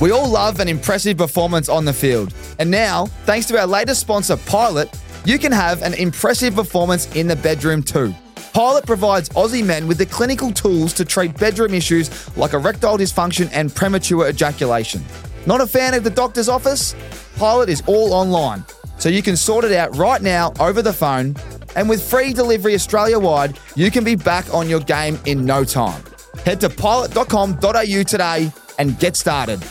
We all love an impressive performance on the field. And now, thanks to our latest sponsor, Pilot, you can have an impressive performance in the bedroom too. Pilot provides Aussie men with the clinical tools to treat bedroom issues like erectile dysfunction and premature ejaculation. Not a fan of the doctor's office? Pilot is all online, so you can sort it out right now over the phone. And with free delivery Australia wide, you can be back on your game in no time. Head to pilot.com.au today and get started.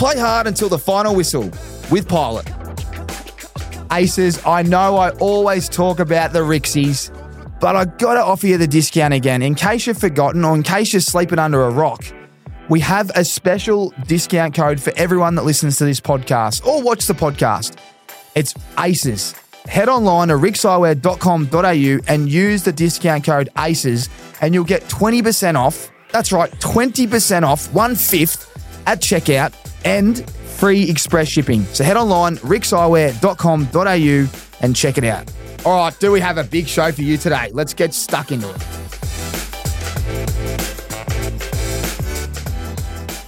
Play hard until the final whistle with Pilot. Aces, I know I always talk about the Rixies, but I gotta offer you the discount again. In case you've forgotten or in case you're sleeping under a rock, we have a special discount code for everyone that listens to this podcast or watch the podcast. It's ACES. Head online to rixxeyewear.com.au and use the discount code ACES and you'll get 20% off. That's right, 20% off, one fifth at checkout and free express shipping. So head online, rixxeyewear.com.au and check it out. All right, do we have a big show for you today? Let's get stuck into it.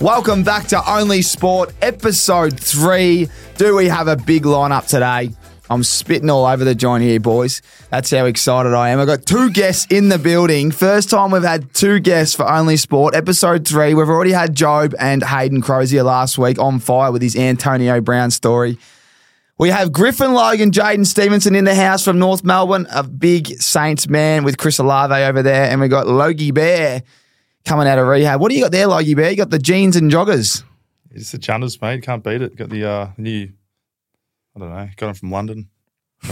Welcome back to Only Sport, episode three. Do we have a big lineup today? I'm spitting all over the joint here, boys. That's how excited I am. I've got two guests in the building. First time we've had two guests for Only Sport, episode three. We've already had Job and Hayden Crozier last week on fire with his Antonio Brown story. We have Griffin Logue, Jaidyn Stephenson in the house from North Melbourne, a big Saints man with Chris Olave over there. And we've got Logie Bear coming out of rehab. What do you got there, Logie Bear? You got the jeans and joggers. It's the Chunners, mate. Can't beat it. Got the uh, new, I don't know, got him from London.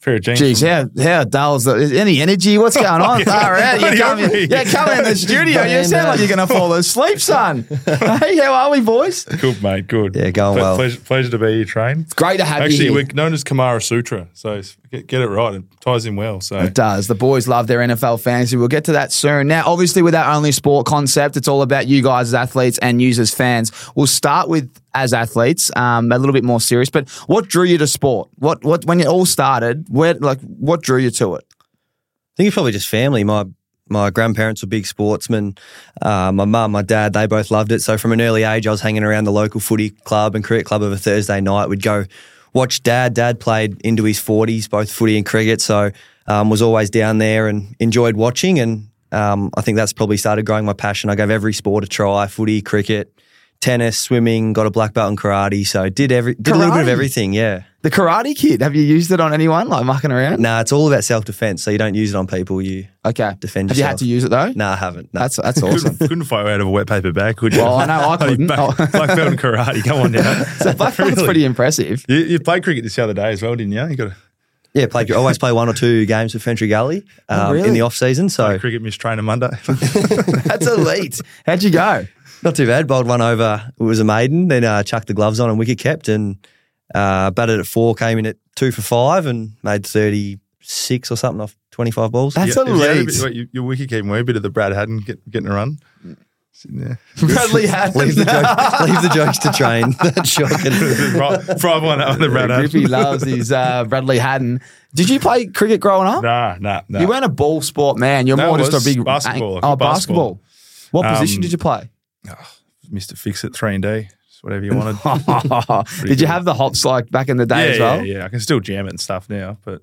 Pair of jeans. Jeez, from- how how dull is that? Any energy? What's going on? Yeah. Far out. You come, hungry. yeah, come in the studio. You sound like uh, you're going to fall asleep, son. hey, how are we, boys? Good, mate. Good. Yeah, going Ple- well. Pleasure, pleasure to be here, Train. It's great to have Actually, you Actually, we're known as Kamara Sutra, so it's- get, get it right. It ties in well. So It does. The boys love their NFL fantasy. We'll get to that soon. Now, obviously, with our only sport concept, it's all about you guys as athletes and you as fans. We'll start with as athletes, um, a little bit more serious. But what drew you to sport? What what when it all started? Where like what drew you to it? I think it's probably just family. My my grandparents were big sportsmen. Uh, my mum, my dad, they both loved it. So from an early age, I was hanging around the local footy club and cricket club of a Thursday night. We'd go watch dad. Dad played into his forties, both footy and cricket. So um, was always down there and enjoyed watching. And um, I think that's probably started growing my passion. I gave every sport a try: footy, cricket, tennis, swimming. Got a black belt in karate. So did every did a little bit of everything. Yeah. The Karate Kid. Have you used it on anyone? Like mucking around? Nah, it's all about self defense. So you don't use it on people. You Okay. Defend yourself. Have you had to use it though? Nah, I haven't. Nah. That's that's awesome. couldn't, couldn't fight out of a wet paper bag, could you? Well, I know I Bloody couldn't. Black, Oh. black belt in karate. Come on now. so black belt's Really? pretty impressive. You, you played cricket this other day as well, didn't you? You got to Yeah, played. Always play one or two games with Ferntree Gully um, Oh, really? in the off season. So play cricket miss trainer Monday. That's elite. How'd you go? not too bad. Bowled one over. It was a maiden. Then uh, chucked the gloves on and wicket kept and uh, batted at four. Came in at two for five and made thirty six or something off twenty five balls. That's You- have you a elite. bit- what, you- Your wicket keeping were a bit of the Brad Haddin get, getting a run. Sitting there. Bradley Haddin. leave the jokes. leave the jokes to train. That's shocking. Right, Five one up on the Brad Griffey Haddin. loves his uh, Bradley Haddin. Did you play cricket growing up? Nah, nah, nah. You weren't a ball sport man. You're No, more just a big basketball. Oh, Basketball. basketball. What position Um, did you play? Mr. Fix It, 3 and D, just whatever you wanted. did you have the hops like back in the day yeah, as well? yeah, yeah. I can still jam it and stuff now, but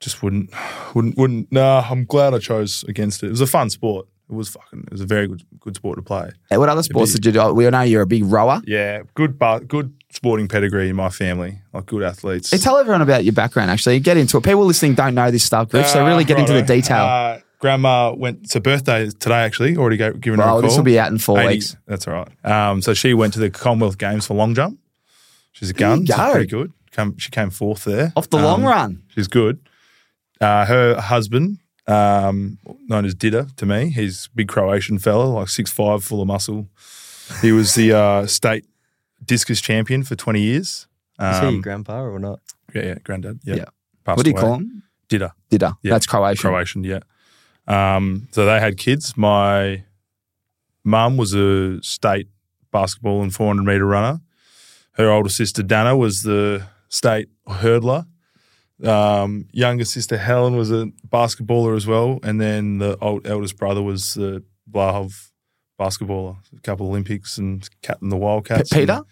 just wouldn't, wouldn't, wouldn't. Nah, I'm glad I chose against it. It was a fun sport. It was fucking. It was a very good, good sport to play. Hey, What other sports did you do? We all know you're a big rower. Yeah, good, ba- good sporting pedigree in my family. Like good athletes. Hey, tell everyone about your background. Actually, get into it. People listening don't know this stuff, Griff. so Uh, really get into the detail. Uh, grandma went. It's her birthday today. Actually, already go, given her a Well, call. this will be out in four 80 weeks. That's all right. Um, so she went to the Commonwealth Games for long jump. She's a There you gun. She's go. pretty good. Come, she came fourth there Off the long Um, run. She's good. Uh, her husband, um, known as Dida to me, he's a big Croatian fella, like six five, full of muscle. He was the uh, state discus champion for twenty years. Is he Um, grandpa or not? yeah, yeah, granddad. Yeah. Yeah. Passed What do you away. call him? Dida. Dida. Yeah. That's Croatian. Croatian, yeah. Um, so they had kids. My mum was a state basketball and 400 meter runner. Her older sister Dana was the state hurdler. Um, younger sister Helen was a basketballer as well, and then the old eldest brother was the Vlahov basketballer, a couple Olympics and captain the Wildcats. P- Peter?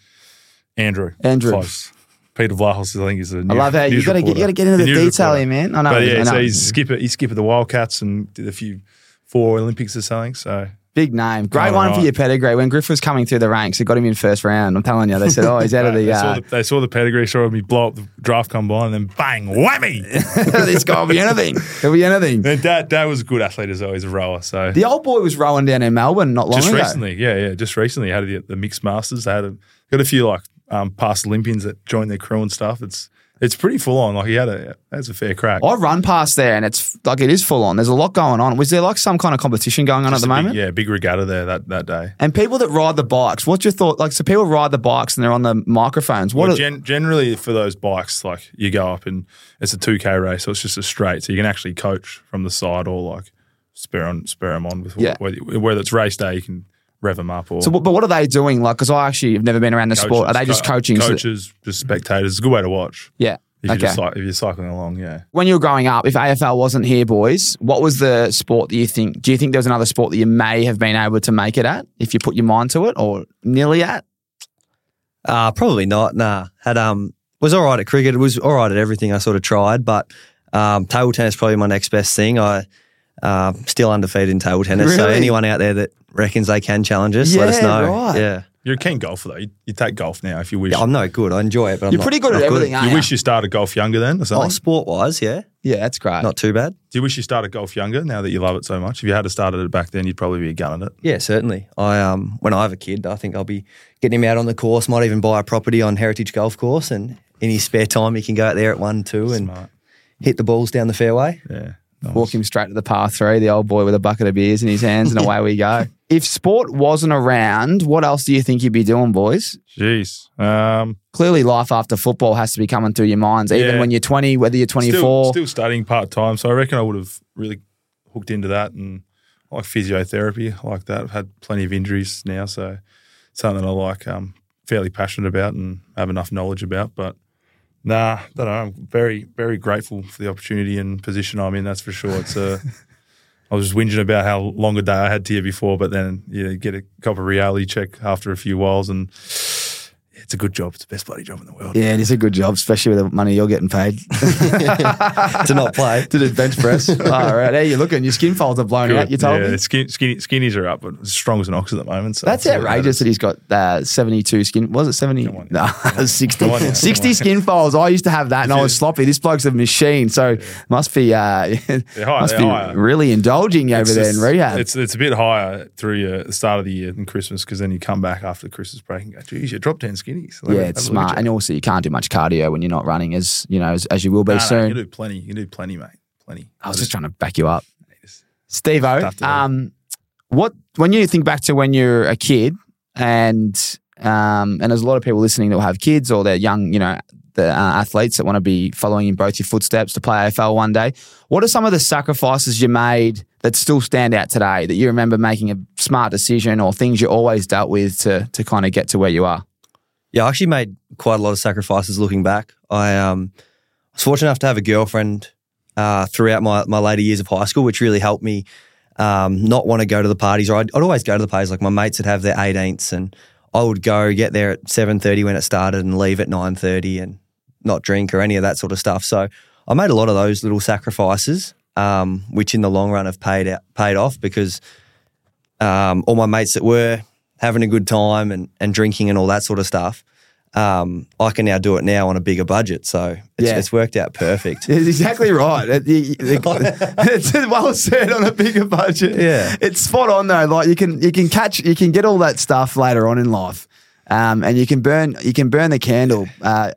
and Andrew. Andrew. Close. Peter Vlahos, I think, is a I love how you got to get you got to get into the detail here, man. I know. But I yeah, know. so he's skipper. He's skipper the Wildcats and did a few four Olympics or something. So Big name. Great Oh, one for your pedigree. When Griff was coming through the ranks, it got him in first round. I'm telling you, they said, oh, he's out of the. they, saw Uh, the they saw the pedigree, saw me blow up the draft combine, and then bang, whammy. this guy will be anything. He'll be anything. then dad, dad was a good athlete as well. He's a rower. So The old boy was rowing down in Melbourne not long just ago. recently, yeah, yeah, just recently had the, the mixed masters. They had a, got a few like um, past Olympians that join their crew and stuff. It's it's pretty full on. Like he had a that's a fair crack. I run past there and it's like it is full on. There's a lot going on. Was there like some kind of competition going on Just at the a big- moment? yeah, big regatta there that that day. And people that ride the bikes, what's your thought? Like, so people ride the bikes and they're on the microphones. What? Well, are, gen- generally for those bikes, like you go up and it's a two k race, so it's just a straight, so you can actually coach from the side or like spare on spare them on with Yeah. whether, whether it's race day, you can rev them up or so, but what are they doing? Like, because I actually have never been around the sport. Are they just co- coaching? So- Coaches, just spectators. It's a good way to watch. yeah. If, you're Okay. just, if you're cycling along, yeah. when you were growing up, if AFL wasn't here, boys, what was the sport that you think? Do you think there was another sport that you may have been able to make it at if you put your mind to it, or nearly at? Uh, probably not. Nah. Had um was all right at cricket. It was all right at everything I sort of tried, but um, table tennis probably my next best thing. I uh, still undefeated in table tennis. So anyone out there that reckons they can challenge us, let us Yeah, know. right. Yeah. You're a keen golfer though. You, you take golf now if you wish. yeah, I'm no good. I enjoy it, but I'm You're not- pretty good not at everything, aren't you you? wish you started golf younger then or something? Oh, sport wise, yeah, Yeah, that's great. not too bad. Do you wish you started golf younger now that you love it so much? If you had to started it back then, you'd probably be a gun at it. Yeah, certainly. I um when I have a kid, I think I'll be getting him out on the course. Might even buy a property on Heritage Golf Course, and in his spare time, he can go out there at one, two, and Smart. hit the balls down the fairway. Yeah. Nice. Walk him straight to the par three, the old boy with a bucket of beers in his hands, and away we go. If sport wasn't around, what else do you think you'd be doing, boys? Jeez. Um, Clearly, life after football has to be coming through your minds, even Yeah. when you're 20, whether you're 24. Still, still studying part time, so I reckon I would have really hooked into that and I like physiotherapy, I like that. I've had plenty of injuries now, so something I like, um, fairly passionate about and have enough knowledge about. But nah, don't know. I'm very, very grateful for the opportunity and position I'm in. That's for sure. It's a. I was whinging about how long a day I had to you before, but then you get a couple of reality check after a few whiles, and it's a good job. It's the best bloody job in the world. yeah, it is a good job, especially with the money you're getting paid to not play. to do bench press. All right, there you're looking. Your skin folds are blown Good. out. You told yeah, me. Skin, skinny, skinnies are up, but as strong as an ox at the moment. So That's all outrageous that he's got uh, 72 skin. Was it 70? Come on. No, 60. Come on now. 60 skin folds. I used to have that and I was sloppy. This bloke's a machine. So must be uh, must be higher. really indulging over It's there just- in rehab. It's it's a bit higher through uh, the start of the year than Christmas because then you come back after the Christmas break and go, geez, you dropped 10 skinnies. A- yeah, it's a look at smart. And also, you can't do much cardio when you're not running as, you know, as, as you will be soon. you can do plenty. You can do plenty, mate. Plenty. I was just trying to back you up. Steve O, tough to do. um, what when you think back to when you're a kid and um, and there's a lot of people listening that will have kids or they're young, you know, the uh, athletes that want to be following in both your footsteps to play AFL one day. What are some of the sacrifices you made that still stand out today that you remember making a smart decision or things you always dealt with to to kind of get to where you are? Yeah, I actually made quite a lot of sacrifices looking back. I um, was fortunate enough to have a girlfriend uh, throughout my, my later years of high school, which really helped me um, not want to go to the parties. Or I'd, I'd always go to the parties. Like my mates would have their 18ths, and I would go get there at 7:30 when it started and leave at 9:30 and not drink or any of that sort of stuff. So I made a lot of those little sacrifices, um, which in the long run have paid out, paid off because um, all my mates that were having a good time and, and drinking and all that sort of stuff, um, I can now do it now on a bigger budget. So it's, Yeah. it's worked out perfect. It's exactly right. It- you- the- it's well said on a bigger budget. Yeah. it's spot on though. Like you can you can catch you can get all that stuff later on in life, um, and you can burn you can burn the candle. Uh,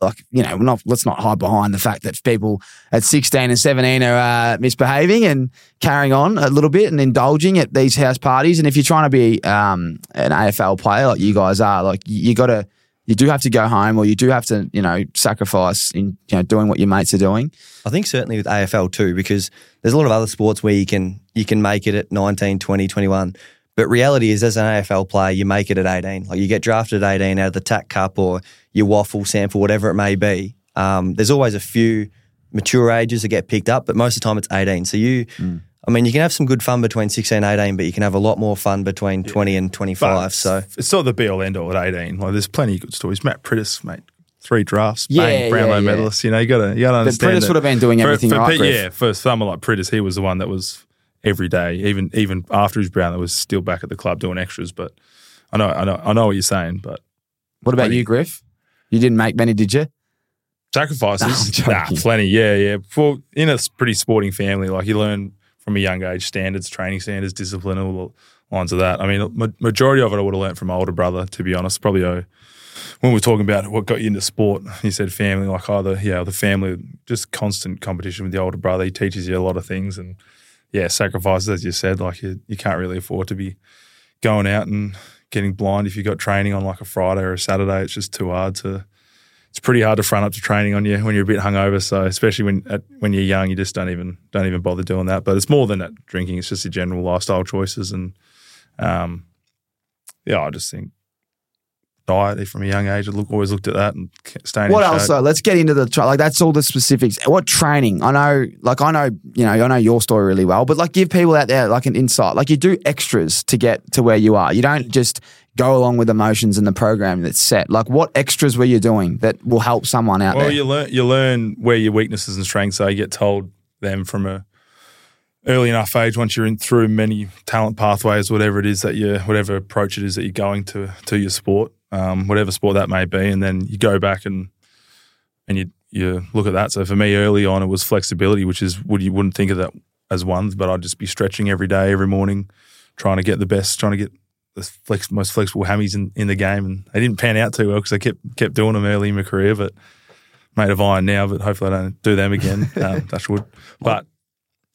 like you know, not let's not hide behind the fact that people at sixteen and seventeen are uh, misbehaving and carrying on a little bit and indulging at these house parties. And if you're trying to be um, an AFL player like you guys are, like you, you got to. You do have to go home, or you do have to, you know, sacrifice in, you know, doing what your mates are doing. I think certainly with AFL too, because there's a lot of other sports where you can you can make it at 19, 20, 21. But reality is, as an AFL player, you make it at 18. Like you get drafted at 18 out of the TAC Cup or your WAFL sample, whatever it may be. Um, there's always a few mature ages that get picked up, but most of the time it's 18. So you, I mean, you can have some good fun between 16 and 18, but you can have a lot more fun between 20 and 25. So it's not the be all end all at 18. Like there's plenty of good stories. Matt Priddis, mate, three drafts, Yeah, bang, Brownlow yeah, yeah. medalist. You know, you gotta you gotta But understand. Priddis that would have been doing everything for right, Pete- Yeah, for someone like Priddis, he was the one that was every day, even even after his Brownlow was still back at the club doing extras. But I know, I know, I know what you're saying. But What about Plenty. you, Griff? You didn't make many, did you? sacrifices, No, nah, plenty. Yeah, yeah. Well, in a pretty sporting family, like you learn from a young age standards, training standards, discipline, all the lines of that. I mean, ma- majority of it I would have learned from my older brother, to be honest. Probably uh, when we were talking about what got you into sport, he said family, like either yeah, the family, just constant competition with the older brother. He teaches you a lot of things, and yeah, sacrifices as you said. Like you, you can't really afford to be going out and getting blind if you've got training on like a Friday or a Saturday. It's just too hard to. It's pretty hard to front up to training on you when you're a bit hungover. So especially when at, when you're young, you just don't even don't even bother doing that. But it's more than that drinking. It's just your general lifestyle choices and um, yeah, I just think diet from a young age. I look always looked at that and staying. What else? Though? Let's get into the tra- like. That's all the specifics. What training? I know, like I know, you know, I know your story really well. But like, give people out there like an insight. Like you do extras to get to where you are. You don't just go along with the motions and the program that's set. Like, what extras were you doing that will help someone out Well, there? you learn you learn where your weaknesses and strengths are. You get told them from a early enough age. Once you're in through many talent pathways, whatever it is that you, whatever approach it is that you're going to to your sport, um, whatever sport that may be, and then you go back and and you you look at that. So for me, early on, it was flexibility, which is would you wouldn't think of that as one, but I'd just be stretching every day, every morning, trying to get the best, trying to get the flex, most flexible hammies in, in the game, and they didn't pan out too well because I kept kept doing them early in my career, but made of iron now. But hopefully, I don't do them again. um, touch wood. But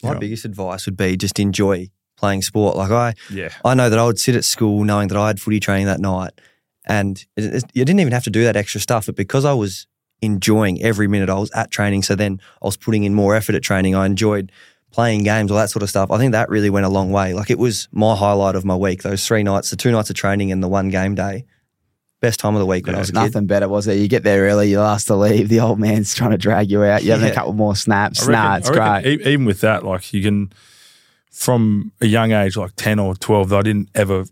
my Yeah. biggest advice would be just enjoy playing sport. Like I, yeah, I know that I would sit at school knowing that I had footy training that night, and it, it, you didn't even have to do that extra stuff. But because I was enjoying every minute I was at training, so then I was putting in more effort at training. I enjoyed playing games, all that sort of stuff. I think that really went a long way. Like it was my highlight of my week. Those three nights, the two nights of training and the one game day, best time of the week when I was a kid. Nothing better, was it? You get there early, you're asked to leave. The old man's trying to drag you out. You have a Yeah. couple more snaps. Reckon- nah, it's great. e- even with that, like you can, from a young age, like ten or twelve, I didn't ever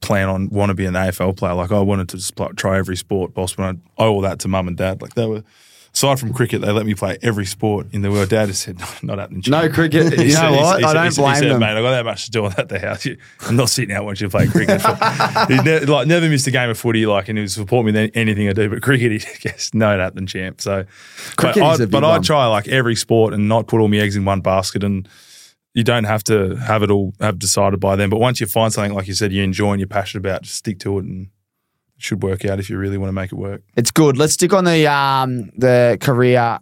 plan on want to be an AFL player. Like I wanted to just play, try every sport. Boss, when I owe all that to mum and dad. Like they were. Aside from cricket, they let me play every sport in the world. Dad has said, no, not happening. No champ." cricket. You know he what? I he don't blame he said, them. Mate, I got that much to do at the house. I'm not sitting out watching you play cricket. He's ne- like never missed a game of footy. Like and he would support me in anything I do. But cricket, he gets no happening champ. So, Cricket but is I, a big but I try like every sport and not put all my eggs in one basket. And you don't have to have it all have decided by then. But once you find something like you said, you enjoy and you're passionate about, just stick to it and it should work out if you really want to make it work. It's good. Let's stick on the um the career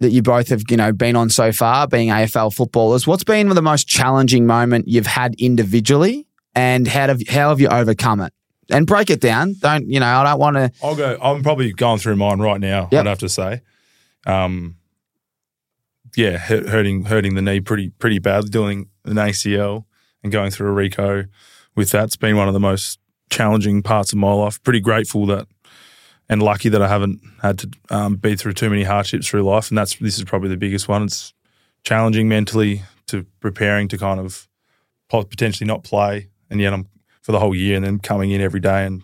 that you both have, you know, been on so far, being AFL footballers. What's been the most challenging moment you've had individually, and how have how have you overcome it? And break it down. Don't you know? I don't want to. I'll go. I'm probably going through mine right now. Yep. I'd have to say, um, yeah, hurting hurting the knee pretty pretty badly, doing an ACL and going through a Rico with that's been one of the most challenging parts of my life. Pretty grateful that and lucky that I haven't had to um, be through too many hardships through life, and that's this is probably the biggest one. It's challenging mentally to preparing to kind of potentially not play, and yet I'm for the whole year, and then coming in every day and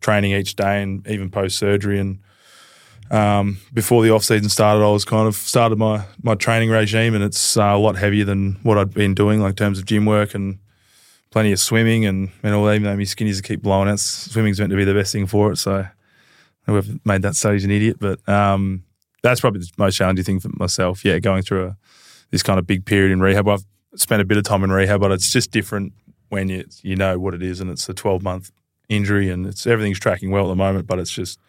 training each day, and even post surgery. And um, before the off season started, I was kind of started my my training regime, and it's uh, a lot heavier than what I'd been doing, like in terms of gym work and plenty of swimming, and and all even though my skinnies to keep blowing out, swimming's meant to be the best thing for it. So whoever made that study's an idiot, but um, that's probably the most challenging thing for myself. Yeah, going through a, this kind of big period in rehab. I've spent a bit of time in rehab, but it's just different when you you know what it is, and it's a twelve month injury, and it's everything's tracking well at the moment, but it's just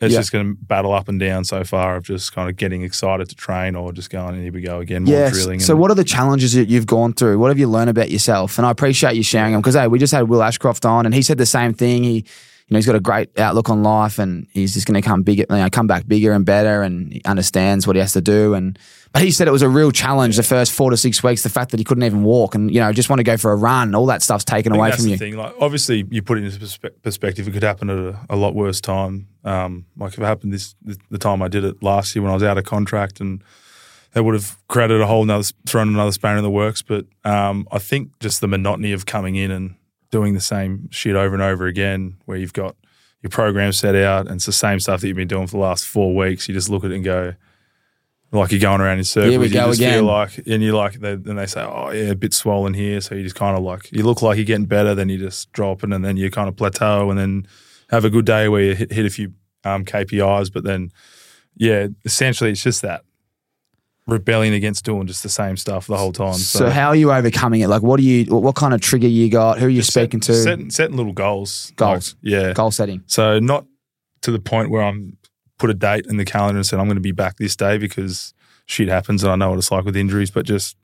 it's Yeah. just going to battle up and down so far of just kind of getting excited to train or just going and here we go again more Yes. drilling. So, and- what are the challenges that you've gone through? What have you learned about yourself? And I appreciate you sharing them because hey, we just had Will Ashcroft on, and he said the same thing. He, you know, he's got a great outlook on life, and he's just going to come bigger, you know, come back bigger and better, and he understands what he has to do. And but he said it was a real challenge the first four to six weeks. The fact that he couldn't even walk, and you know, just want to go for a run, all that stuff's taken away from you. thing. Like, obviously, you put it into perspe- perspective. It could happen at a, a lot worse time. Um, like if it happened this the, the time I did it last year when I was out of contract and that would have created a whole another thrown another spanner in the works. But um, I think just the monotony of coming in and doing the same shit over and over again, where you've got your program set out and it's the same stuff that you've been doing for the last four weeks. You just look at it and go, like you're going around in circles. Here we you go just again. feel like, and you like, they, and they say, oh yeah, a bit swollen here. So you just kind of like, you look like you're getting better, then you just drop it, and then you kind of plateau, and then have a good day where you hit, hit a few um, KPIs, but then, yeah, essentially it's just that rebelling against doing just the same stuff the whole time. So, how are you overcoming it? Like, what do you? What, kind of trigger you got? Who are you just set- speaking to? Setting, setting little goals. Goals. Like, yeah. Goal setting. So not to the point where I'm put a date in the calendar and said I'm going to be back this day because shit happens and I know what it's like with injuries, but just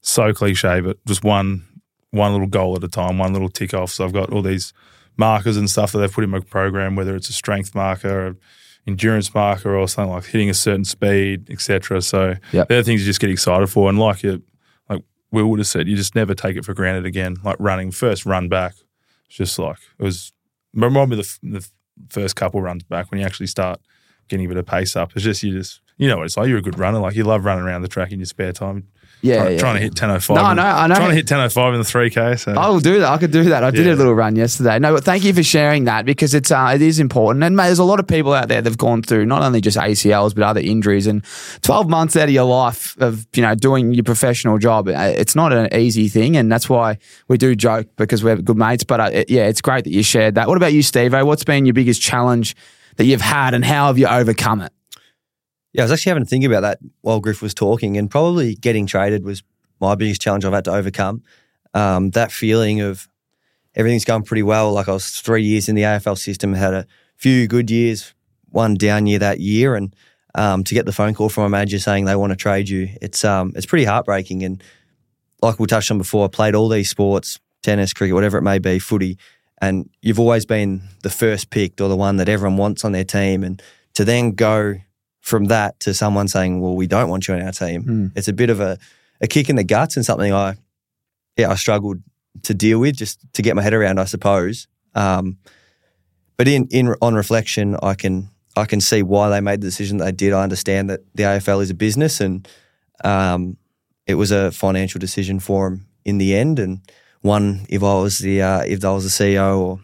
so cliche, but just one one little goal at a time, one little tick off. So I've got all these markers and stuff that they've put in my program, whether it's a strength marker, or endurance marker, or something like hitting a certain speed, etc. So Yep. they're the things you just get excited for. And like you, like Will would have said, you just never take it for granted again. Like running first run back, it's just like it was. Remind me of the, the first couple runs back when you actually start getting a bit of pace up. It's just you just you know what it's like. You're a good runner. Like you love running around the track in your spare time. Yeah, trying, yeah, trying to hit 1005. No, I in- I know. Trying to hit 1005 in the 3K. So I will do that. I could do that. I did Yeah. a little run yesterday. No, but thank you for sharing that because it's uh, it is important. And mate, there's a lot of people out there that've gone through not only just ACLs but other injuries. And 12 months out of your life of you know doing your professional job, uh, it's not an easy thing. And that's why we do joke because we're good mates. But uh, yeah, it's great that you shared that. What about you, Steve? What's been your biggest challenge that you've had, and how have you overcome it? Yeah, I was actually having to think about that while Griff was talking, and probably getting traded was my biggest challenge I've had to overcome. Um, that feeling of everything's going pretty well. Like I was three years in the AFL system, had a few good years, one down year that year, and um, to get the phone call from a manager saying they want to trade you, it's um, it's pretty heartbreaking. And like we touched on before, I played all these sports, tennis, cricket, whatever it may be, footy, and you've always been the first picked or the one that everyone wants on their team, and to then go from that to someone saying, "Well, we don't want you on our team," Hmm. it's a bit of a, a kick in the guts and something I, yeah, I struggled to deal with just to get my head around, I suppose. Um, but in in on reflection, I can I can see why they made the decision that they did. I understand that the AFL is a business and um, it was a financial decision for them in the end. And one, if I was the uh, if I was the CEO or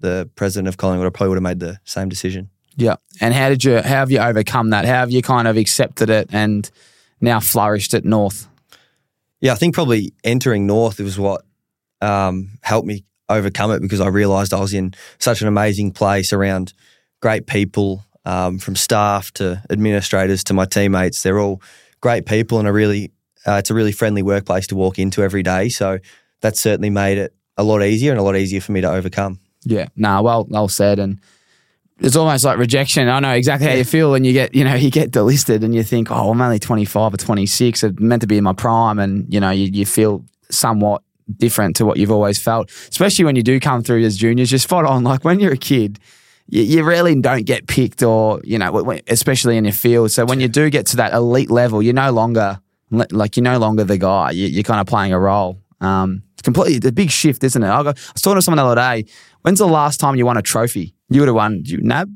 the president of Collingwood, I probably would have made the same decision. Yeah. And how did you? How have you overcome that? How have you kind of accepted it and now flourished at North? Yeah, I think probably entering North was what um, helped me overcome it because I realised I was in such an amazing place around great people, um, from staff to administrators to my teammates. They're all great people, and a really uh, it's a really friendly workplace to walk into every day. So that certainly made it a lot easier and a lot easier for me to overcome. Yeah, nah, well, well said. And it's almost like rejection. I know exactly how you feel when you get, you know, you get delisted and you think, oh, I'm only 25 or 26. I'm meant to be in my prime. And, you know, you, you feel somewhat different to what you've always felt, especially when you do come through as juniors. You're spot on. Like when you're a kid, you, you really don't get picked or, you know, especially in your field. So when you do get to that elite level, you're no longer, like, you're no longer the guy. You, you're kind of playing a role. Um, it's completely a big shift, isn't it? I, got, I was talking to someone the other day. When's the last time you won a trophy? You would have won you, NAB,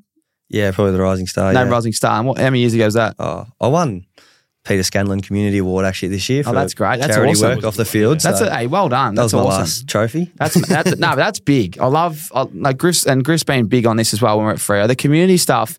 Yeah, probably the Rising Star. NAB yeah. Rising Star. And what, how many years ago was that? Oh, I won Peter Scanlon Community Award actually this year for Oh, that's great. That's charity awesome. work off the field. That's so a, hey, well done. that That's was my awesome. last trophy. That's that's no, that's big. I love I, like Griff's and Griff's been big on this as well when we're at Freo. The community stuff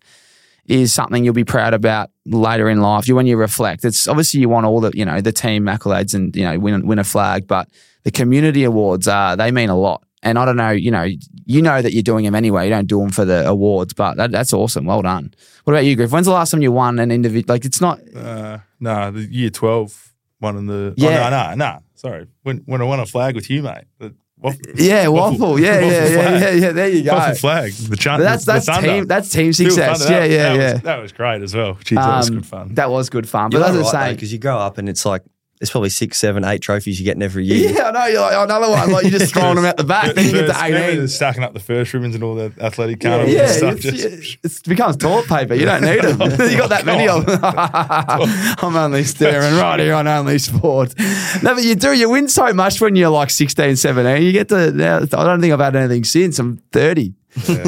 is something you'll be proud about later in life. You when you reflect, it's obviously you want all the you know the team accolades and you know win win a flag, but the community awards are they mean a lot. And I don't know, you know, you know that you're doing them anyway. You don't do them for the awards, but that, that's awesome. Well done. What about you, Griff? When's the last time you won an individual? Like it's not. Uh, no, the year 12 one in the. Yeah. Oh, no, no, no. Sorry. When, when I won a flag with you, mate. The, waffle, Yeah, waffle. Yeah, yeah, yeah, flag. yeah, yeah. There you go. Waffle flag. The chant. But that's the that's thunder. team that's team success. thunder. Yeah, yeah, that yeah. Was, that was great as well. Jeez, that was Um, good fun. That was good fun. But You're that's right, the same. because you grow up and it's like there's probably six, seven, eight trophies you're getting every year. Yeah, I know. You're like oh, another one. Like you're just throwing them out the back. then you get First- to 18. stacking up the first ribbons and all the athletic Yeah, carnivals yeah, and stuff. it's- Just, it becomes toilet paper. You don't need them. you got that many of them. I'm only staring right here on Only Sports. No, but you do. You win so much when you're like 16, 17. You get to now. I don't think I've had anything since. I'm 30.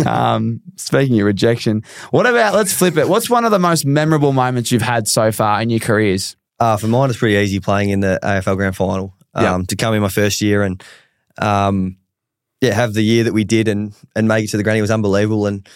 um, speaking of rejection, what about, let's flip it. What's one of the most memorable moments you've had so far in your careers? Uh, for mine, it's pretty easy playing in the AFL Grand Final. Um. To come in my first year and um, yeah, have the year that we did and and make it to the granny was unbelievable. And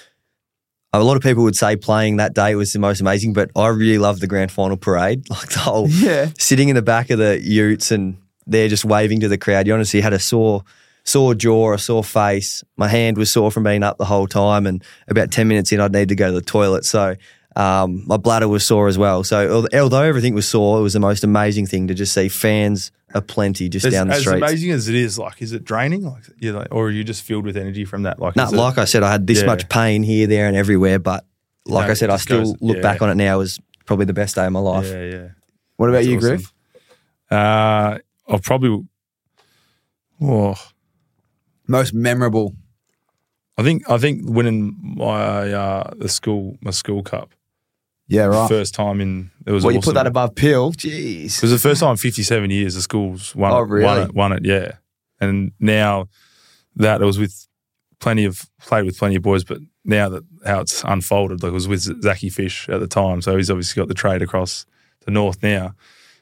a lot of people would say playing that day was the most amazing, but I really loved the grand final parade. Like the whole Yeah. sitting in the back of the utes and they're just waving to the crowd. You honestly had a sore sore jaw, a sore face. My hand was sore from being up the whole time, and about ten minutes in, I'd need to go to the toilet. So. Um, my bladder was sore as well. So although everything was sore, it was the most amazing thing to just see fans aplenty just As, down the street. as streets. amazing as it is, like, is it draining? Like, you like, or are you just filled with energy from that? Like, No, is it- like I said, I had this Yeah. much pain here, there, and everywhere. But like No, I said, I still goes- look yeah. back on it now as probably the best day of my life. yeah, yeah. What about That's you, awesome. Griff? Uh, I'll probably. Oh, Most memorable. I think I think winning my uh, the school my school cup Yeah, right. first time in it was well, you put that above Peel. Jeez, It was the first time in 57 years the school's won, Oh, really? won it. Won it, yeah. And now that it was with plenty of played with plenty of boys, but now that how it's unfolded, like it was with Zachy Fish at the time, so he's obviously got the trade across the north now.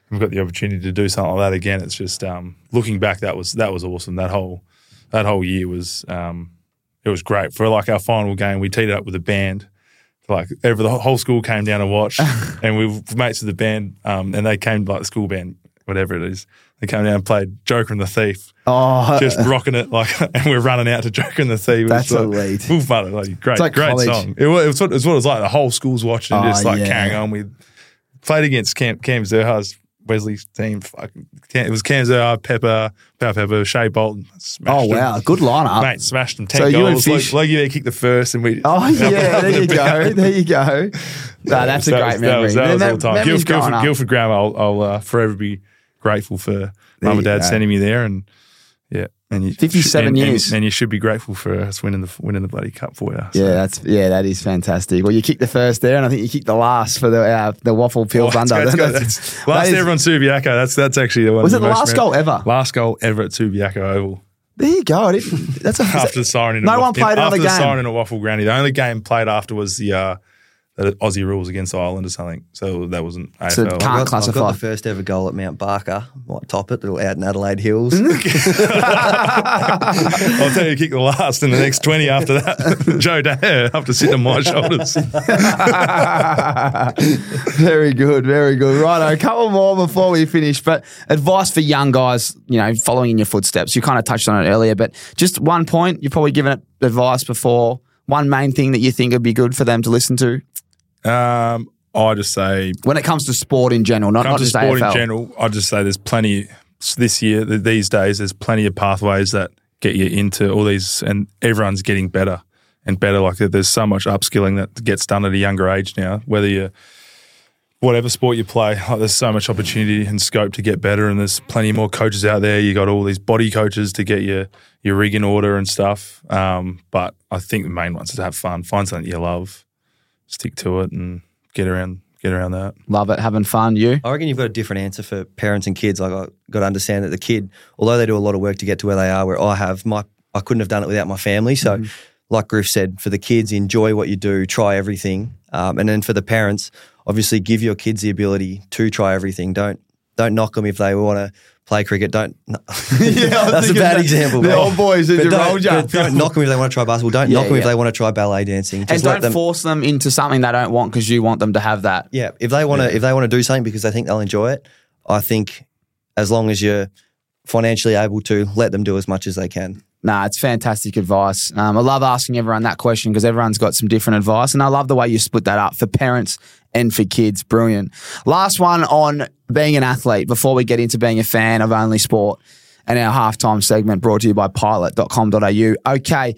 We've got the opportunity to do something like that again. It's just um, looking back, that was that was awesome. That whole that whole year was um, it was great for like our final game. We teed it up with a band. Like every the whole school came down to watch, and we were mates with the band, um, and they came like the school band, whatever it is. They came down and played Joker and the Thief, Oh, just rocking it like, and we're running out to Joker and the Thief. That's like, elite. Like great, It's like great college. song. It was, it was what it was what it was like. The whole school's watching, and Oh, just like yeah. carrying on. We played against Cam, Cam Zurhaar's Wesley's team. Fucking, it was Zurhaar, Pepper, Power Pepper, Shai Bolton. Smashed oh them. wow. Good lineup. Mate, smashed them ten So you goals. Fish- Like, like you kicked the first, and we. Oh yeah, there you go. There you go. No, that's a That great was- memory. That was, that was all time. Guildford, Guildford. Guildford Grammar, I'll, I'll uh, forever be grateful for There mum and dad go. sending me there, and and you 57 and, and- years. and, you should be grateful for us winning the winning the bloody cup for you. So. Yeah, that's yeah, that is fantastic. Well, you kicked the first there, and I think you kicked the last for the uh, the WAFL peel Oh, it's thunder. good, it's good. That's- It's- that last is- ever on Subiaco. That's that's actually the one. Was it the last goal ever? Last goal ever at Subiaco Oval. There you go. That's a After the siren. In No a one WAFL, played after another the game. siren in a WAFL granny. The only game played after was the uh, the Aussie rules against Ireland or something. So that wasn't So AFL. can't- I've got, I've classify. got the first ever goal at Mount Barker. Might top it. Little out in Adelaide Hills. I'll tell you, kick the last in the next 20 after that. Joe Dare to sit on my shoulders. very good, very good. Right, a couple more before we finish. But advice for young guys, you know, following in your footsteps. You kind of touched on it earlier, but just one point. You've probably given it advice before. One main thing that you think would be good for them to listen to Um, I just say, when it comes to sport in general, not, not to just sport AFL. in general, I just say there's plenty this year, these days, there's plenty of pathways that get you into all these, and everyone's getting better and better. Like there's so much upskilling that gets done at a younger age now, whether you whatever sport you play, like there's so much opportunity and scope to get better, and there's plenty more coaches out there. You got all these body coaches to get your your rig in order and stuff. Um, but I think the main ones is to have fun, find something you love, stick to it, and get around get around that. Love it, having fun. You? I reckon you've got a different answer for parents and kids. Like I got to understand that the kid, although they do a lot of work to get to where they are, where I have, my I couldn't have done it without my family. So, like Griff said, for the kids, enjoy what you do, try everything, um, and then for the parents, obviously give your kids the ability to try everything. Don't don't knock them if they want to play cricket. Don't. Yeah, that's a bad example. The old boys who but just don't, rolled you. but don't knock them if they want to try basketball. Don't Yeah, knock them if they want to try ballet dancing. Just and don't them. force them into something they don't want because you want them to have that. Yeah, if they want to, if they want to do something because they think they'll enjoy it, I think as long as you're financially able to, let them do as much as they can. Nah, it's fantastic advice. Um, I love asking everyone that question because everyone's got some different advice, and I love the way you split that up for parents and for kids. Brilliant. Last one on being an athlete before we get into being a fan of only sport and our halftime segment brought to you by pilot.com.au. Okay.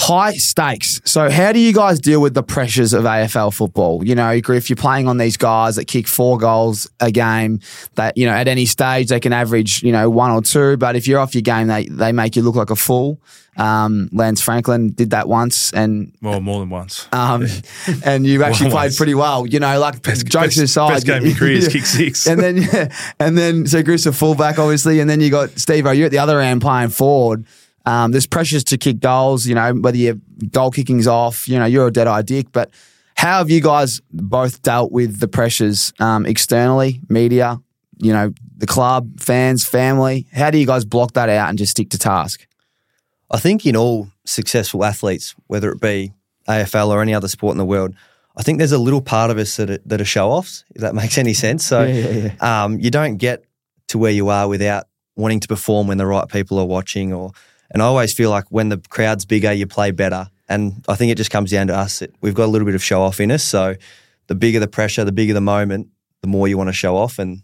High stakes. So, how do you guys deal with the pressures of AFL football? You know, if you're playing on these guys that kick four goals a game. That you know, at any stage they can average, you know, one or two. But if you're off your game, they they make you look like a fool. Um, Lance Franklin did that once, and Well, more than once. um, and you actually played pretty well. You know, like jokes best- aside, best game your career is kick six. and then yeah, and then so Griff's a fullback, obviously, and then you got Steve. You're at the other end playing forward. Um, there's pressures to kick goals, you know, whether your goal kicking's off, you know, you're a dead eye dick. But how have you guys both dealt with the pressures um, externally, media, you know, the club, fans, family? How do you guys block that out and just stick to task? I think in all successful athletes, whether it be AFL or any other sport in the world, I think there's a little part of us that are, that are show offs, if that makes any sense. So Yeah, yeah, Um, you don't get to where you are without wanting to perform when the right people are watching. Or and I always feel like when the crowd's bigger, you play better. And I think it just comes down to us. That we've got a little bit of show off in us. So the bigger the pressure, the bigger the moment, the more you want to show off, and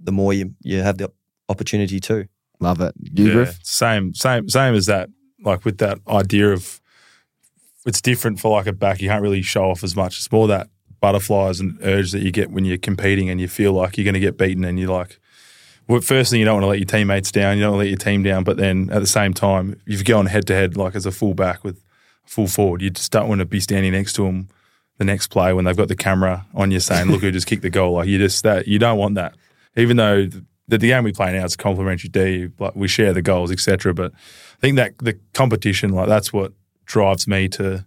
the more you you have the opportunity to. Love it. You, Yeah, Griff? same, same, same as that. Like with that idea of, it's different for like a back. You can't really show off as much. It's more that butterflies and urge that you get when you're competing and you feel like you're going to get beaten and you're like, well, first thing you don't want to let your teammates down. You don't want to let your team down. But then at the same time, if you go on head to head like as a full back with a full forward, you just don't want to be standing next to them the next play when they've got the camera on you saying, "Look who just kicked the goal." Like you just that you don't want that. Even though the, the game we play now is a complimentary D, like we share the goals, etc. But I think that the competition, like that's what drives me to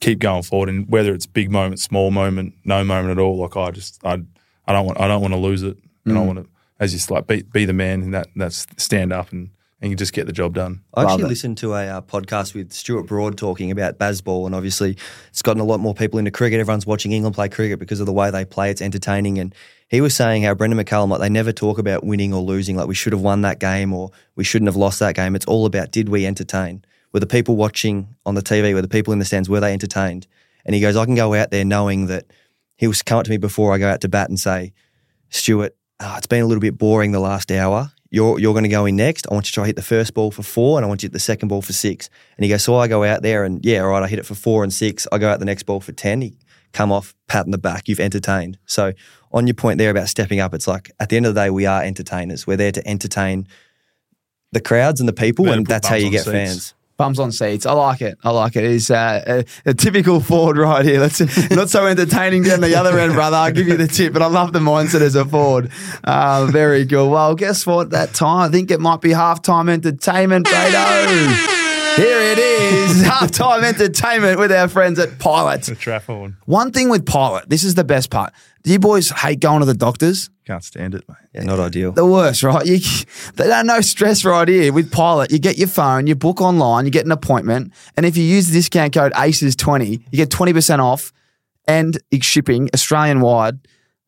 keep going forward. And whether it's big moment, small moment, no moment at all, like I just I I don't want I don't want to lose it, and I mm. want to as you like be be the man and that that's stand up and and you just get the job done. I Love actually it. listened to a uh, podcast with Stuart Broad talking about Bazball, and obviously it's gotten a lot more people into cricket. Everyone's watching England play cricket because of the way they play. It's entertaining, and he was saying how Brendon McCullum, like they never talk about winning or losing, like we should have won that game or we shouldn't have lost that game. It's all about did we entertain? Were the people watching on the TV, were the people in the stands, were they entertained? And he goes, I can go out there knowing that he was come up to me before I go out to bat and say, Stuart, ah, it's been a little bit boring the last hour. You're, you're going to go in next. I want you to try hit the first ball for four and I want you to hit the second ball for six. And he goes, So I go out there and yeah, all right, I hit it for four and six. I go out the next ball for 10. He come off, pat in the back. You've entertained. So on your point there about stepping up, it's like at the end of the day, we are entertainers. We're there to entertain the crowds and the people, and that's how you get seats. fans. Bums on seats. I like it. I like it. It's uh, a, a typical Ford right here. That's not so entertaining down the other end, brother. I'll give you the tip, but I love the mindset as a Ford. Uh, very good. Well, guess what? That time, I think it might be halftime entertainment, Beto. Here it is, halftime entertainment with our friends at Pilot. The Trafford One thing with Pilot, this is the best part. Do you boys hate going to the doctors? can't stand it, mate. Yeah, not ideal. the worst, right? You, they don't no stress right here with Pilot. You get your phone, you book online, you get an appointment, and if you use the discount code ACES20, you get 20% off and it's shipping Australian wide,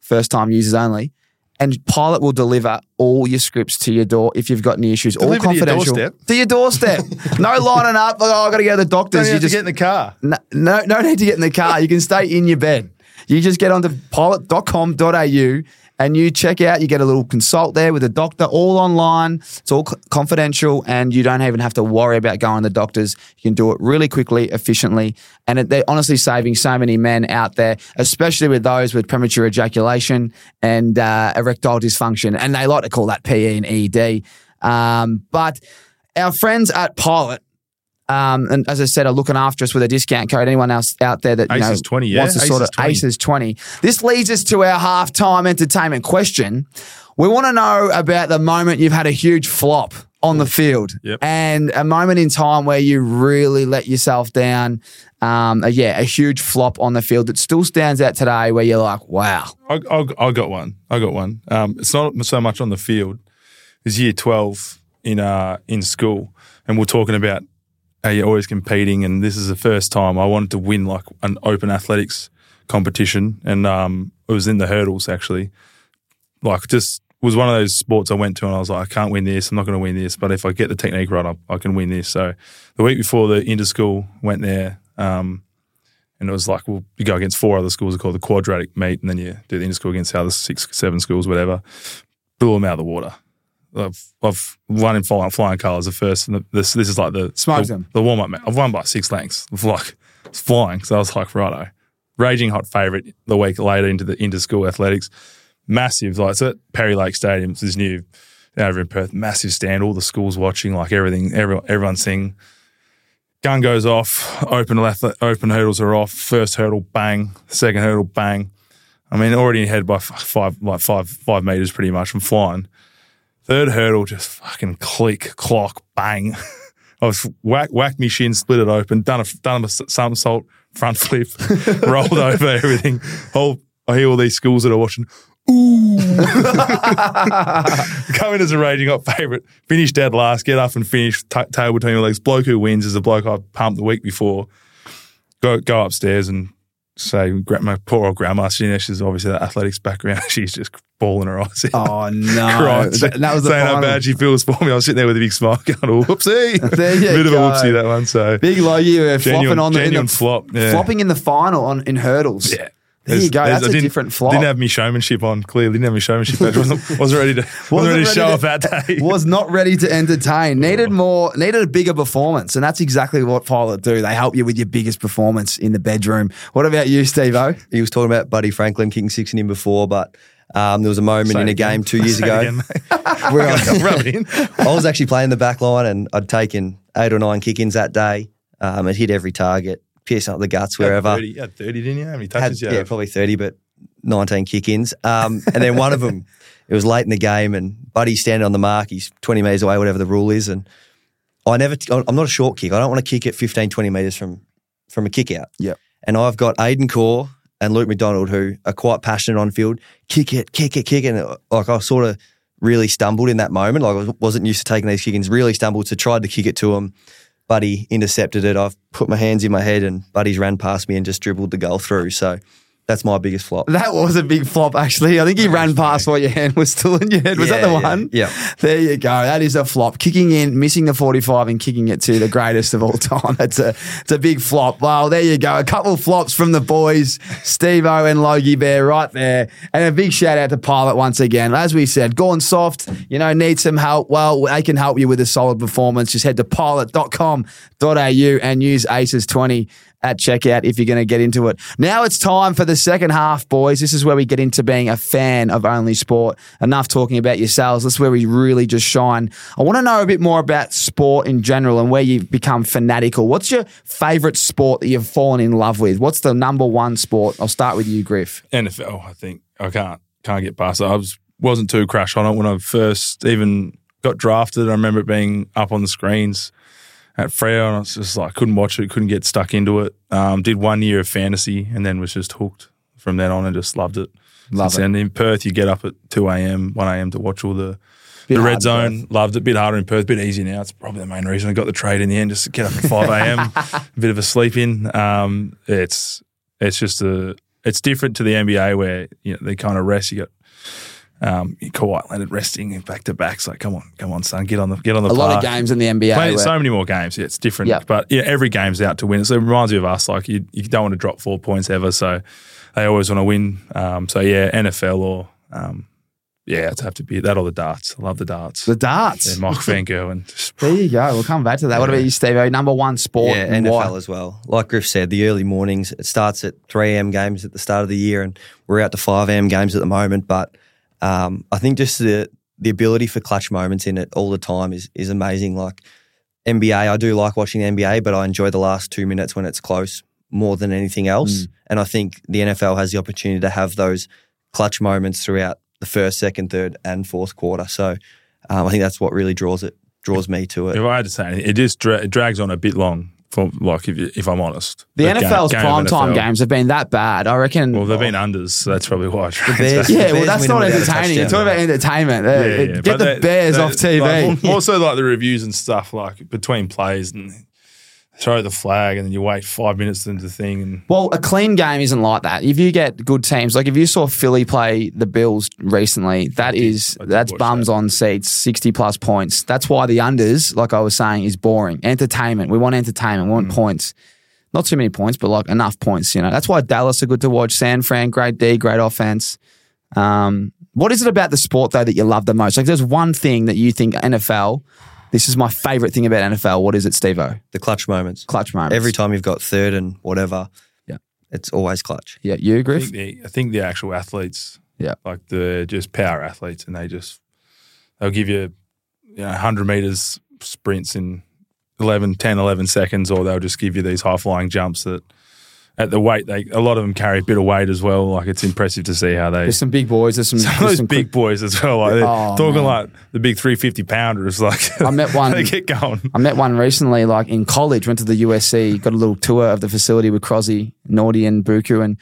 first time users only. And Pilot will deliver all your scripts to your door if you've got any issues. all Deliver to your confidential. doorstep? To your doorstep. no lining up. Like, oh, I got to go to the doctors. You you just get in the car. no, no, no need to get in the car. You can stay in your bed. You just get onto pilot.com.au and you check out. You get a little consult there with a doctor, all online. It's all confidential, and you don't even have to worry about going to the doctors. You can do it really quickly, efficiently, and they're honestly saving so many men out there, especially with those with premature ejaculation and uh, erectile dysfunction, and they like to call that PE and ED. Um, but our friends at Pilot um, and as I said, are looking after us with a discount code. Anyone else out there that you know Aces 20, yeah. wants to sort of Aces 20. Aces twenty. This leads us to our halftime entertainment question. We want to know about the moment you've had a huge flop on the field, Yep. and a moment in time where you really let yourself down. Um, uh, yeah, a huge flop on the field that still stands out today, where you're like, wow, I, I, I got one. I got one. Um, it's not so much on the field. It's year twelve in uh, in school, and we're talking about how you're always competing, and this is the first time I wanted to win like an open athletics competition, and um, it was in the hurdles actually. Like just was one of those sports I went to, and I was like, I can't win this. I'm not going to win this, but if I get the technique right, I, I can win this. So the week before the inter school went there. Um, and it was like, well, you go against four other schools, called the quadratic meet, and then you do the inter school against the other six, seven schools, whatever. Blew them out of the water. I've, I've won in flying, flying colours the first, and the, this this is like the the, them. the warm up. I've won by six lengths. Of like it's flying. So I was like, righto, raging hot favourite. The week later into the inter school athletics, massive. Like it's at Perry Lake Stadium. It's this new over in Perth, massive stand. All the schools watching, like everything, everyone, everyone's singing gun goes off, open open hurdles are off. First hurdle, bang. Second hurdle, bang. I mean, already ahead by f- five, like five, five meters, pretty much from flying. Third hurdle, just fucking click, clock, bang. I was whack, whacked me shin, split it open, done a done a somersault, front flip, rolled over everything. Whole, I hear all these schools that are watching. Ooh, coming as a raging hot favourite. Finish dead last, get up and finish, t- tail between your legs. Bloke who wins is a bloke I pumped the week before. Go go upstairs and say, my poor old grandma, she, you know, she's obviously that athletics background. She's just bawling her eyes out. Oh no! Crying, That, that was saying final. how bad she feels for me. I was sitting there with a big smile going, oh, whoopsie. There you Bit of a whoopsie, that one. So, Big low, you were flopping on the, in the flop, yeah. flopping in the final on in hurdles. yeah. There you go. That's I a didn't- different flop. Didn't have me showmanship on. Clearly, didn't have me showmanship. I wasn't, wasn't ready to, wasn't Wasn't ready to show to- off that day. was not ready to entertain. Needed more, needed a bigger performance. And that's exactly what Pilot do. They help you with your biggest performance in the bedroom. What about you, Steve O? He was talking about Buddy Franklin kicking six in him before, but um, there was a moment Say in a game two years ago again, mate. where I, Rub in. I was actually playing the back line and I'd taken eight or nine kick ins that day. Um, it hit every target, piercing up the guts wherever. Had 30, you had 30, didn't you? How many Had- touches you yeah, have? probably 30, but 19 kick ins. Um, and then one of them, it was late in the game and Buddy's standing on the mark. He's 20 metres away, whatever the rule is. And I never, I'm not a short kick. I don't want to kick it 15, 20 metres from, from a kick out. Yep. And I've got Aidan Corr and Luke McDonald who are quite passionate on field. Kick it, kick it, kick it. And like I sort of really stumbled in that moment. Like I was- wasn't used to taking these kick-ins. Really stumbled. So tried to kick it to him. Buddy intercepted it. I've put my hands in my head and Buddy's ran past me and just dribbled the goal through. So that's my biggest flop. That was a big flop, actually. I think he ran past while your hand was still in your head. Was that the Yeah, yeah, one? yeah. There you go. That is a flop. Kicking in, missing the 45 and kicking it to the greatest of all time. That's a, it's a big flop. Well, there you go. A couple of flops from the boys, Steve O and Logie Bear right there. And a big shout out to Pilot once again. As we said, gone soft, you know, need some help. Well, they can help you with a solid performance. Just head to pilot.com.au and use ACES20 at checkout if you're going to get into it. Now it's time for the second half, boys. This is where we get into being a fan of only sport. Enough talking about yourselves. This is where we really just shine. I want to know a bit more about sport in general and where you've become fanatical. What's your favorite sport that you've fallen in love with? What's the number one sport? I'll start with you, Griff. NFL, I think I can't can't get past it. I was wasn't too crash on it when I first even got drafted. I remember it being up on the screens at Freo, and I was just like couldn't watch it, couldn't get stuck into it. Um, did one year of fantasy, and then was just hooked from then on, and just loved it. Love Since then, in Perth, you get up at two a.m., one a.m. to watch all the. Bit the red zone, loved it. Bit harder in Perth, bit easier now. It's probably the main reason I got the trade in the end. Just to get up at five a.m., a bit of a sleep in. Um, it's it's just a it's different to the NBA where you know they kind of rest. You got um, Kawhi Leonard resting back to backs. Like, come on, come on, son, get on the get on the A lot of games in the NBA. Playing where- so many more games. Yeah, it's different. Yep. But yeah, every game's out to win. So it reminds me of us. Like you, you don't want to drop four points ever. So they always want to win. Um, so yeah, NFL or um, yeah, it's have to be that or the darts. I love the darts. the darts. yeah, Mike Van Gerwen. Just, There you go. We'll come back to that. What about you, Steve? Number one sport. Yeah, and NFL why? as well. Like Griff said, the early mornings, it starts at 3 a.m. games at the start of the year, and we're out to 5 a.m. games at the moment. But um, I think just the the ability for clutch moments in it all the time is is amazing. Like NBA, I do like watching the NBA, but I enjoy the last two minutes when it's close more than anything else. And I think the NFL has the opportunity to have those clutch moments throughout the first, second, third, and fourth quarter. So um, I think that's what really draws it draws me to it. if I had to say it just dra- it drags on a bit long. For like, if you, if I'm honest, The game- NFL's game of primetime NFL. games have been that bad. I reckon. Well, they've been unders, so that's probably why. It Bears- Yeah, well, that's not entertaining. It's all touchdown. about entertainment. Uh, Yeah, yeah, Get but the they- Bears they- off TV. Like, more, more like the reviews and stuff, like between plays and throw the flag, and then you wait five minutes into the thing, and well, a clean game isn't like that. If you get good teams, like if you saw Philly play the Bills recently, that is did that's bums that. on seats, sixty plus points. That's why the unders, like I was saying, is boring. Entertainment. We want entertainment. We Mm. want points. Not too many points, but like enough points. You know, that's why Dallas are good to watch. San Fran, great D, great offense. Um, what is it about the sport though that you love the most? Like, there's one thing that you think NFL. This is my favorite thing about NFL. What is it, Stevo? The clutch moments. Clutch moments. Every time you've got third and whatever, Yeah. it's always clutch. Yeah, you, I think the I think the actual athletes, Yeah. like the just power athletes, and they just they'll give you you know 100 meters sprints in 11, 10, 11 seconds, or they'll just give you these high flying jumps that at the weight, they a lot of them carry a bit of weight as well. Like it's impressive to see how they. There's some big boys. There's some, Some of there's those some big boys as well. Like they're Oh, talking man. like the big 350 pounders. Like I met one- they get going. I met one recently, like in college, went to the USC, got a little tour of the facility with Crosby, Naughty, and Buku. And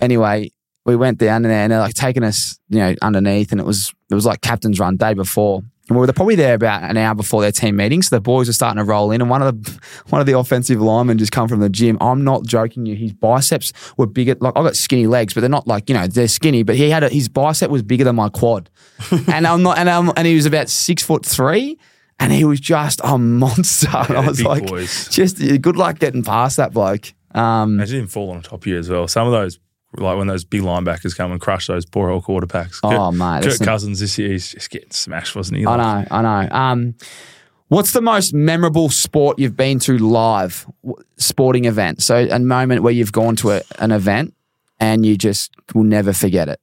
anyway, we went down there and they're like taking us, you know, underneath, and it was it was like captain's run day before. And we were probably there about an hour before their team meeting, so the boys were starting to roll in. And one of the one of the offensive linemen just come from the gym. I'm not joking you. His biceps were bigger. Like I've got skinny legs, but they're not like you know they're skinny. But he had a, his bicep was bigger than my quad, and I'm not. And I'm, and he was about six foot three. And he was just a monster. and I was like, boys. just good luck getting past that bloke. Um, Imagine him falling on top of you as well. Some of those, like when those big linebackers come and crush those poor old quarterbacks. Oh, Kirk, mate, Kirk. Cousins this year, he's just getting smashed, wasn't he? I know, I know. Um, what's the most memorable sport you've been to live, sporting event? So a moment where you've gone to a, an event and you just will never forget it.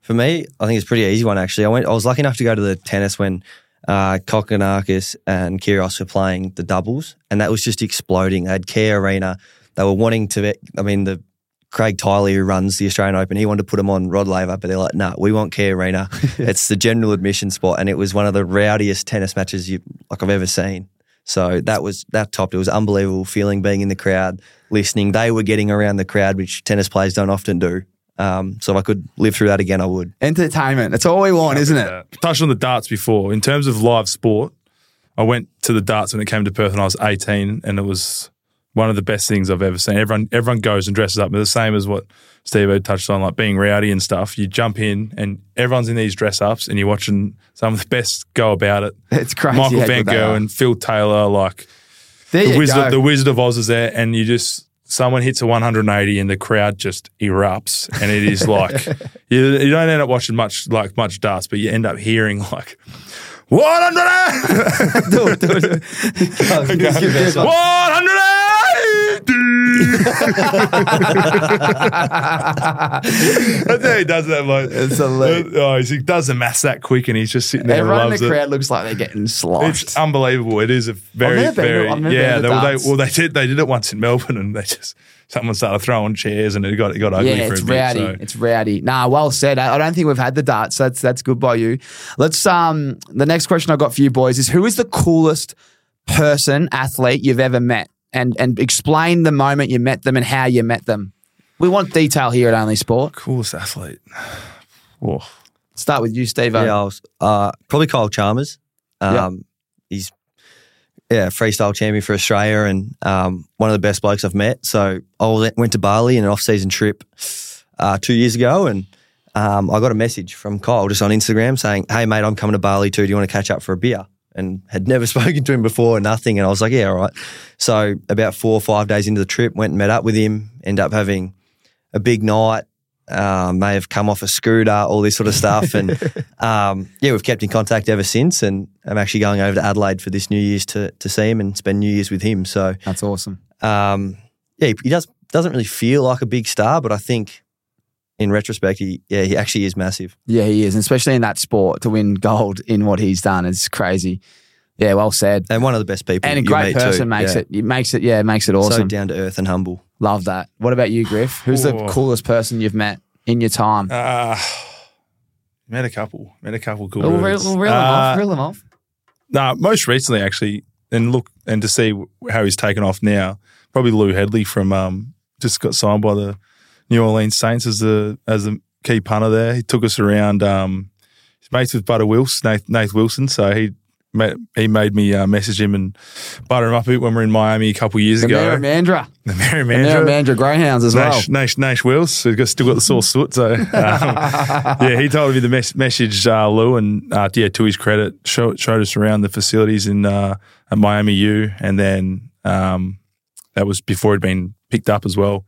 For me, I think it's a pretty easy one actually. I went. I was lucky enough to go to the tennis when uh, Kokkinakis and Kyrgios were playing the doubles, and that was just exploding. They had Kia Arena. They were wanting to. I mean, the Craig Tiley who runs the Australian Open, he wanted to put them on Rod Laver, but they're like, "No, nah, we want Kia Arena. it's the general admission spot," and it was one of the rowdiest tennis matches you like I've ever seen. So that was that topped. It was unbelievable feeling being in the crowd, listening. They were getting around the crowd, which tennis players don't often do. Um, so if I could live through that again, I would. Entertainment. That's all we want, isn't it? Uh, touched on the darts before. In terms of live sport, I went to the darts when it came to Perth when I was 18, and it was one of the best things I've ever seen. Everyone everyone goes and dresses up. They're the same as what Steve touched on, like being rowdy and stuff. You jump in and everyone's in these dress ups and you're watching some of the best go about it. It's crazy. Michael Van Gogh and Phil Taylor, like there the Wizard go. the Wizard of Oz is there and you just someone hits a 180 and the crowd just erupts and it is like you, you don't end up watching much like much darts but you end up hearing like 100 do it, do it, do it. 100 that's how he does that, like. It's elite. Oh, he does the maths that quick, and he's just sitting there. Everyone in the it. crowd looks like they're getting sloshed. It's unbelievable. It is a very, been very yeah. They, well, they, well, they did. They did it once in Melbourne, and they just someone started throwing chairs, and it got it got ugly yeah, for it's a bit. rowdy. so. It's rowdy. Nah, well said. I, I don't think we've had the darts. So that's that's good by you. Let's um the next question I got for you boys is who is the coolest person, athlete you've ever met? And and explain the moment you met them and how you met them. We want detail here at Only Sport. Coolest athlete. Oh, Start with you, Steve. Yeah, I was, uh, probably Kyle Chalmers. Yeah. Um, He's yeah freestyle champion for Australia and um, one of the best blokes I've met. So I went to Bali in an off-season trip uh, two years ago, and um, I got a message from Kyle just on Instagram saying, "Hey mate, I'm coming to Bali too. Do you want to catch up for a beer?" And had never spoken to him before, nothing. And I was like, "Yeah, all right." So about four or five days into the trip, went and met up with him. End up having a big night. Um, may have come off a scooter, all this sort of stuff, and um, yeah, we've kept in contact ever since. And I'm actually going over to Adelaide for this New Year's to to see him and spend New Year's with him. So That's awesome. um, yeah, he, he does doesn't really feel like a big star, but I think in retrospect, he yeah he actually is massive. Yeah, he is, and especially in that sport to win gold in what he's done is crazy. Yeah, well said. and one of the best people. And a you great meet person too. makes Yeah. it. It makes it. Yeah, makes it awesome. so down to earth and humble. Love that. What about you, Griff? Who's the Oh. coolest person you've met in your time? uh, met a couple. Met a couple cool. We'll reel, we'll reel them Uh, off. Reel them off. Nah, most recently actually, and look and to see how he's taken off now. Probably Lou Hedley from um, just got signed by the New Orleans Saints as the as the key punter there. He took us around. Um, he's mates with Butter Wilson, Nath, Nath Wilson, so he he made me uh, message him and butter him up a bit when we were in Miami a couple of years The ago. Maramandra. the Mary The Maramandra Greyhounds as well. Nash, Nash, Nash Wills, who's got, still got the sore soot. So, um, yeah, he told me the mes- message, uh, Lou, and uh, yeah, to his credit, showed, showed us around the facilities in uh, at Miami U, and then um, that was before he'd been picked up as well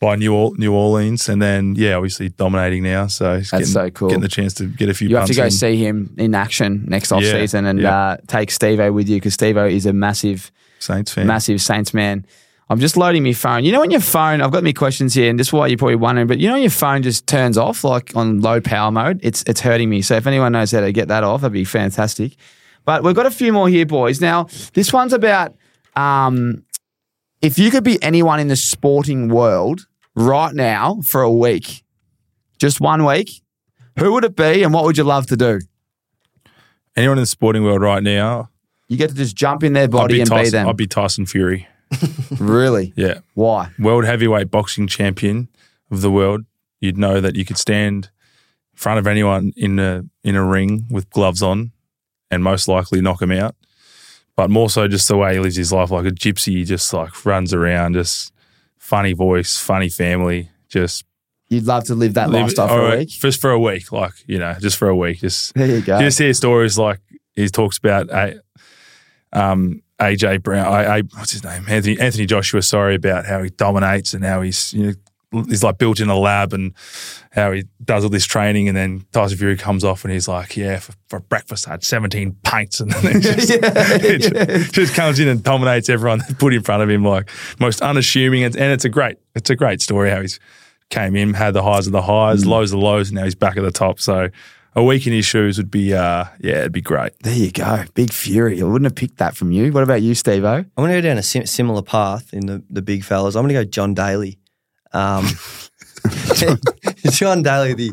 by New Or- New Orleans, and then yeah, obviously dominating now. So he's That's getting, so cool. getting the chance to get a few. You have to go in. see him in action next off Yeah, season and yeah. uh, take Stevo with you because Stevo is a massive, Saints fan. massive Saints man. I'm just loading my phone. You know when your phone, I've got my questions here, and this is why you're probably wondering, but you know when your phone just turns off like on low power mode, it's it's hurting me. So if anyone knows how to get that off, that'd be fantastic. But we've got a few more here, boys. Now this one's about um, if you could be anyone in the sporting world right now for a week, just one week, who would it be and what would you love to do? Anyone in the sporting world right now, You get to just jump in their body be, and Tyson, be them. I'd be Tyson Fury. really? Yeah. Why? World heavyweight boxing champion of the world. You'd know that you could stand in front of anyone in a in a ring with gloves on and most likely knock them out. But more so just the way he lives his life like a gypsy, he just like runs around, just funny voice, funny family, just You'd love to live that live- lifestyle for a week? Just for a week, like, you know, just for a week. Just There you go. you just hear stories like he talks about a, um, AJ Brown, I, I, what's his name? Anthony Anthony Joshua. Sorry about how he dominates and how he's you know he's like built in a lab and how he does all this training and then Tyson Fury comes off and he's like, yeah, for, for breakfast I had 17 pints and then just, just, just comes in and dominates everyone that's put in front of him like most unassuming and, and it's a great it's a great story how he's came in, had the highs of the highs, lows of the lows, and now he's back at the top. So a week in his shoes would be uh yeah, it'd be great. There you go. Big Fury. I wouldn't have picked that from you. What about you, Steve O? I'm going to go down a sim- similar path in the, the big fellas. I'm going to go John Daly. Um, John Daly, the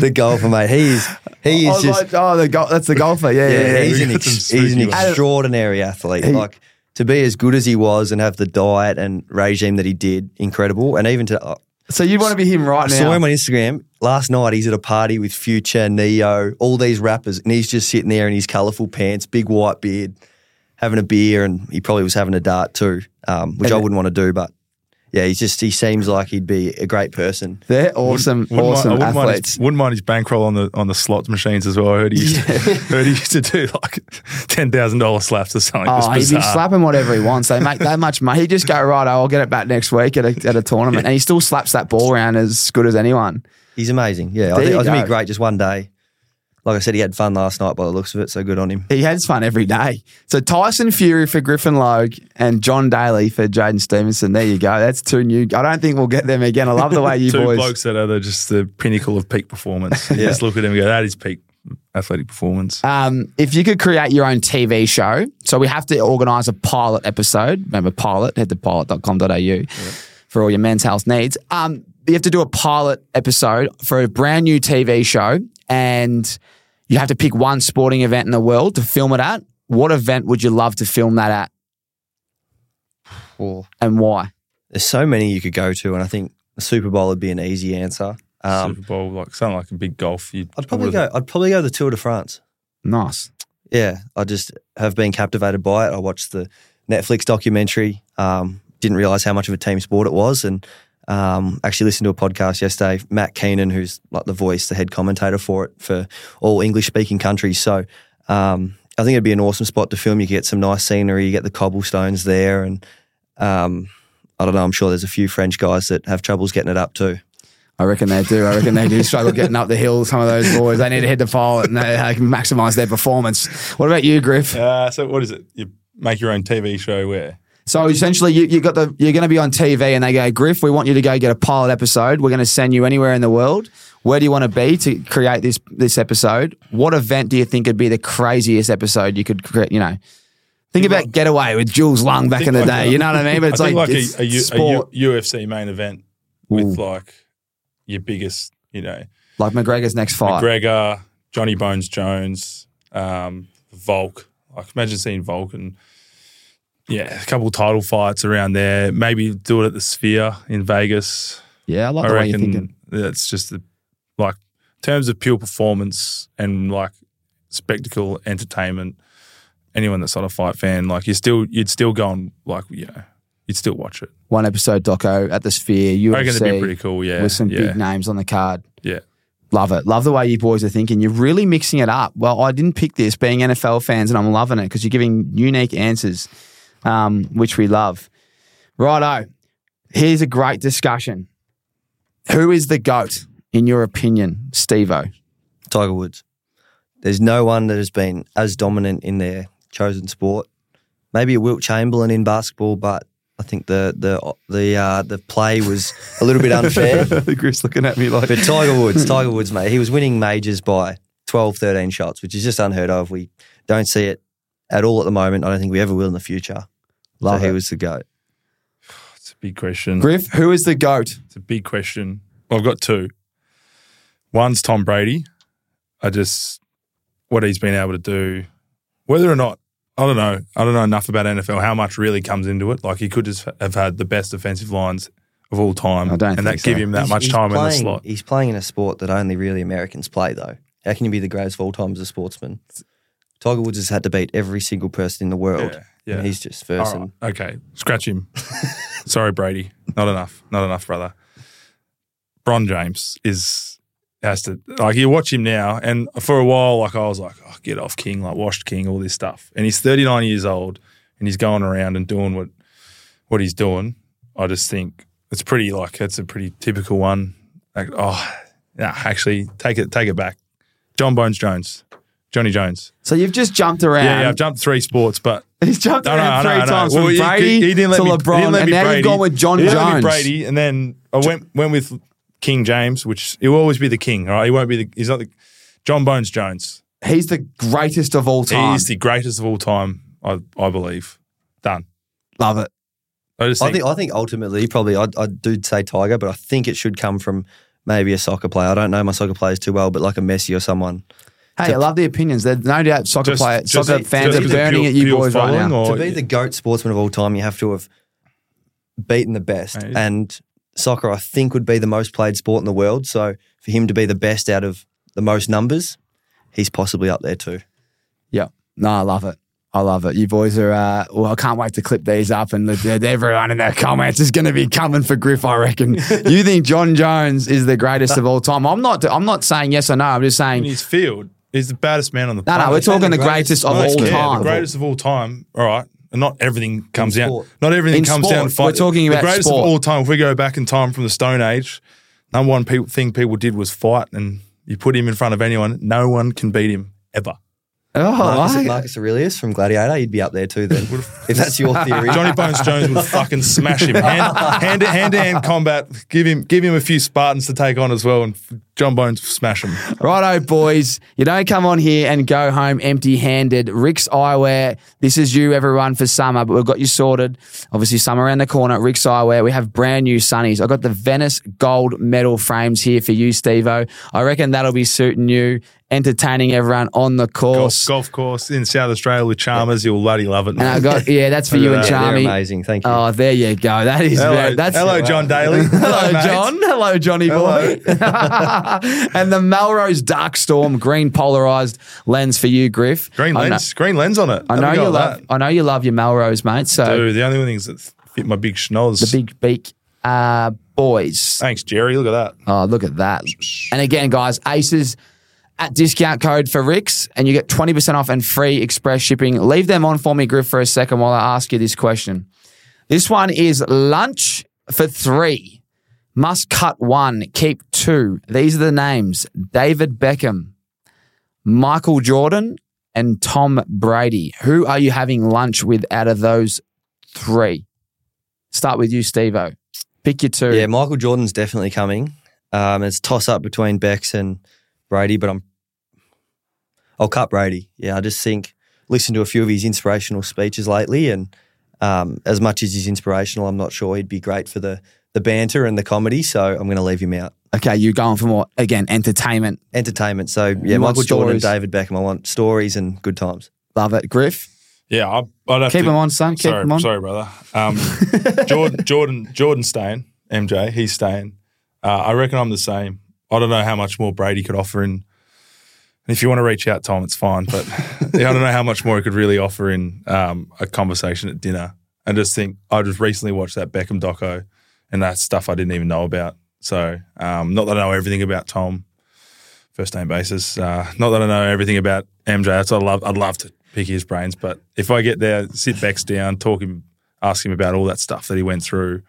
the golfer, mate. He is he is just oh, the go- that's the golfer. Yeah, yeah, yeah, yeah. he's an ex- he's an extraordinary athlete. He- like to be as good as he was and have the diet and regime that he did, incredible. And even to uh, So you'd want to be him right I now? saw him on Instagram last night. He's at a party with Future, Neo, all these rappers, and he's just sitting there in his colourful pants, big white beard, having a beer, and he probably was having a dart too, um, which I wouldn't want to do, but. Yeah, he's just he seems like he'd be a great person. They're awesome, Wouldn't mind- awesome I wouldn't mind, athletes. his, wouldn't mind his bankroll on the on the slots machines as well. I heard he used, to, heard he used to do like ten thousand dollar slaps or something. Oh, Just he'd be slapping whatever he wants. They make that much money. He just go right. I'll get it back next week at a, at a tournament, and he still slaps that ball around as good as anyone. He's amazing. Yeah, There I think, you I think he'd be great just one day. Like I said, he had fun last night by the looks of it, so good on him. He has fun every day. So Tyson Fury for Griffin Logue and John Daly for Jaidyn Stephenson. There you go. That's two new. I don't think we'll get them again. I love the way you Two boys. blokes that are the, just the pinnacle of peak performance. You Just look at him and go, that is peak athletic performance. Um, if you could create your own TV show, so we have to organise a pilot episode. Remember, pilot, head to pilot.com.au for all your men's health needs. Um, you have to do a pilot episode for a brand new TV show, and you have to pick one sporting event in the world to film it at. What event would you love to film that at, Or and why? there's so many you could go to, and I think the Super Bowl would be an easy answer. Um, Super Bowl, like something like a big golf. You'd I'd probably would've- go. I'd probably go the Tour de France. Nice. Yeah, I just have been captivated by it. I watched the Netflix documentary. Um, didn't realize how much of a team sport it was, and um, actually listened to a podcast yesterday. Matt Keenan, who's like the voice, the head commentator for it for all English speaking countries. So um, I think it'd be an awesome spot to film. You get some nice scenery. You get the cobblestones there, and um, I don't know. I'm sure there's a few French guys that have troubles getting it up too. I reckon they do. I reckon they do struggle getting up the hill. Some of those boys, they need to head to pilot and they, they can maximise their performance. What about you, Griff? Uh, so what is it? You make your own TV show where? So essentially, you, you got the you're going to be on TV, and they go, Griff, we want you to go get a pilot episode. We're going to send you anywhere in the world. Where do you want to be to create this this episode? What event do you think would be the craziest episode you could create? You know, think about Getaway with Jules Lund back in the like day. a- You know what I mean? But it's like, like, it's a, a, U- a sport, U- UFC main event with Ooh. like your biggest, you know, like McGregor's next fight. McGregor, Johnny Bones Jones, um, Volk. Like imagine seeing Volk and yeah, a couple title fights around there. Maybe do it at the Sphere in Vegas. yeah, I like I the way you're thinking. that's just the like in terms of pure performance and like spectacle, entertainment. Anyone that's not a fight fan, like you still you'd still go on like you know you'd still watch it. One episode doco at the Sphere, I reckon it'd be UFC, pretty cool. Yeah, with some yeah, big names on the card. yeah. Love it. Love the way you boys are thinking. You're really mixing it up. Well, I didn't pick this being NFL fans, and I'm loving it because you're giving unique answers, um, which we love. Righto. Here's a great discussion. Who is the GOAT, in your opinion, Stevo? Tiger Woods. There's no one that has been as dominant in their chosen sport. Maybe a Wilt Chamberlain in basketball, but I think the the the uh, the play was a little bit unfair. Griff's looking at me like. But Tiger Woods, Tiger Woods, mate, he was winning majors by 12, 13 shots, which is just unheard of. We don't see it at all at the moment. I don't think we ever will in the future. Love so he was the goat. It's a big question. Griff, who is the GOAT? It's a big question. Well, I've got two. One's Tom Brady. I just what he's been able to do, whether or not I don't know. I don't know enough about NFL how much really comes into it. Like he could just have had the best defensive lines of all time, I don't and that think so. give him that He's- much he's time in the slot. He's playing in a sport that only really Americans play, though. How can you be the greatest of all time as a sportsman? Tiger Woods has had to beat every single person in the world. Yeah, yeah. And he's just first. All And okay, scratch him. Sorry, Brady. Not enough. Not enough, brother. Bron James is has to like you watch him now, and for a while, like I was like, oh, get off King, like washed King, all this stuff, and he's 39 years old, and he's going around and doing what what he's doing. I just think it's pretty like it's a pretty typical one. Like, oh, nah, actually, take it take it back. John Bones Jones, Johnny Jones. So you've just jumped around. Yeah, yeah, I've jumped three sports, but He's jumped no, no, around I know, three I times Well, from he- Brady he, didn't let to me, he LeBron, didn't let and me now Brady. you've gone with John He didn't let me Jones. Brady, and then I went went with King James, which he'll always be the king. All right, he won't be the. He's not the John Bones Jones. He's the greatest of all time. He's the greatest of all time. I I believe. Done. Love it. I just I think, think I think ultimately, probably, I, I do say Tiger, but I think it should come from maybe a soccer player. I don't know my soccer players too well, but like a Messi or someone. Hey, I love the opinions. There's no doubt soccer Just- players, just- soccer just fans are because of burning pure- at you pure boys right following now. or- to be the GOAT sportsman of all time, you have to have beaten the best. Right. And soccer, I think, would be the most played sport in the world. So for him to be the best out of the most numbers, he's possibly up there too. Yeah. No, I love it. I love it. You boys are, uh, well, I can't wait to clip these up and let- let everyone in the comments is going to be coming for Griff, I reckon. you think John Jones is the greatest of all time? I'm not, I'm not saying yes or no. I'm just in saying, his field, he's the baddest man on the no, planet. no, we're talking the the greatest greatest- of no, all yeah, the time. The greatest of all time. All right. And not everything comes down. sport. Not everything In comes sport, down to fight. we're talking about the greatest sport. of all time. If we go back in time from the Stone Age, number one people, thing people did was fight, and you put him in front of anyone, no one can beat him ever. Oh, Marcus, I- Marcus Aurelius from Gladiator, you'd be up there too then, if that's your theory. Johnny Bones Jones would fucking smash him. Hand, hand, to- hand to hand combat. Give him give him a few Spartans to take on as well, and John Bones will smash him. Righto, boys. You don't come on here and go home empty handed. RIXX Eyewear. This is you, everyone, for summer, but we've got you sorted. Obviously, summer around the corner. RIXX Eyewear. We have brand new sunnies. I've got the Venice gold medal frames here for you, Stevo. I reckon that'll be suiting you, entertaining everyone on the course. golf course in South Australia with Chalmers, you'll bloody love it. And I got, yeah, that's for you and Look at Yeah, they're Charmy. amazing. Thank you. Oh, there you go. That is hello, very, that's hello, John Daly. Hello, mate. John. Hello, Johnny boy. and the Melrose Dark Storm green polarized lens for you, Griff. Green I know- lens, green lens on it. I know you love. that. I know you love your Melrose, mate. So Dude, the only things that fit my big schnoz. the big beak, uh, boys. Thanks, Jerry. Look at that. Oh, look at that! And again, guys, Aces at discount code for RIXX, and you get twenty percent off and free express shipping. Leave them on for me, Griff, for a second while I ask you this question. This one is lunch for three. Must cut one, keep two. These are the names: David Beckham, Michael Jordan, and Tom Brady. Who are you having lunch with out of those three? Start with you, Stevo. Pick your two. Yeah, Michael Jordan's definitely coming. Um, it's toss up between Bex and Brady, but I'm I'll cut Brady. Yeah, I just think listen to a few of his inspirational speeches lately, and um, as much as he's inspirational, I'm not sure he'd be great for the the banter and the comedy. So I'm going to leave him out. Okay, you're going for more again entertainment. Entertainment. So yeah, You want Michael Jordan, stories. David Beckham. I want stories and good times. Love it, Griff. Yeah, I, I'd have Keep to, him on, son. Keep sorry, him on. sorry, brother. Um, Jordan, Jordan, Jordan's staying. MJ, he's staying. Uh, I reckon I'm the same. I don't know how much more Brady could offer in. And if you want to reach out, Tom, it's fine. But yeah, I don't know how much more he could really offer in um, a conversation at dinner. I just think I just recently watched that Beckham doco, and that's stuff I didn't even know about. So um, not that I know everything about Tom, first name basis. Uh, not that I know everything about MJ. That's I love. I'd love to pick his brains, but if I get there, sit Bex down, talk him, ask him about all that stuff that he went through.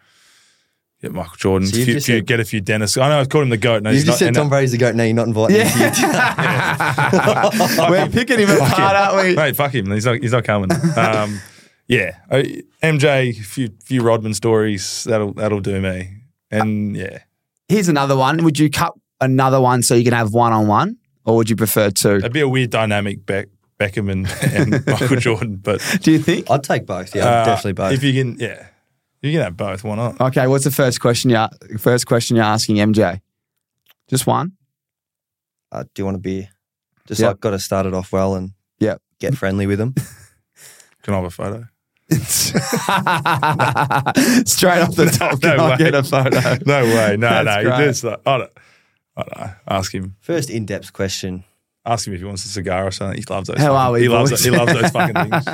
Get Michael Jordan, So you've few, few, said- get a few Dennis. I know I called him the goat. No, You've just not. said Tom Brady's the goat. Now you're not inviting him. We're picking him apart, him. aren't we? Mate, fuck him. He's not. He's not coming. Um, yeah, I- MJ, a few few Rodman stories. That'll that'll do me. And yeah, Here's another one. Would you cut another one so you can have one on one, or would you prefer two? it'd be a weird dynamic. Beck, Beckham and, and Michael Jordan, but Do you think? I'd take both. Yeah, uh, definitely both. If you can, yeah. You can have both. Why not? Okay, what's the first question you first question you're asking MJ? Just one. Uh, do you want a beer? Just Yep. like got to start it off well and Yep. get friendly with them. Can I have a photo? Straight off the top, no can I way. get a photo? No way. No, That's no. great. Just like, I don't. I don't know. Ask him. First in depth question. Ask him if he wants a cigar or something. He loves those. How fucking- are we, He loves. boys? He loves those fucking things.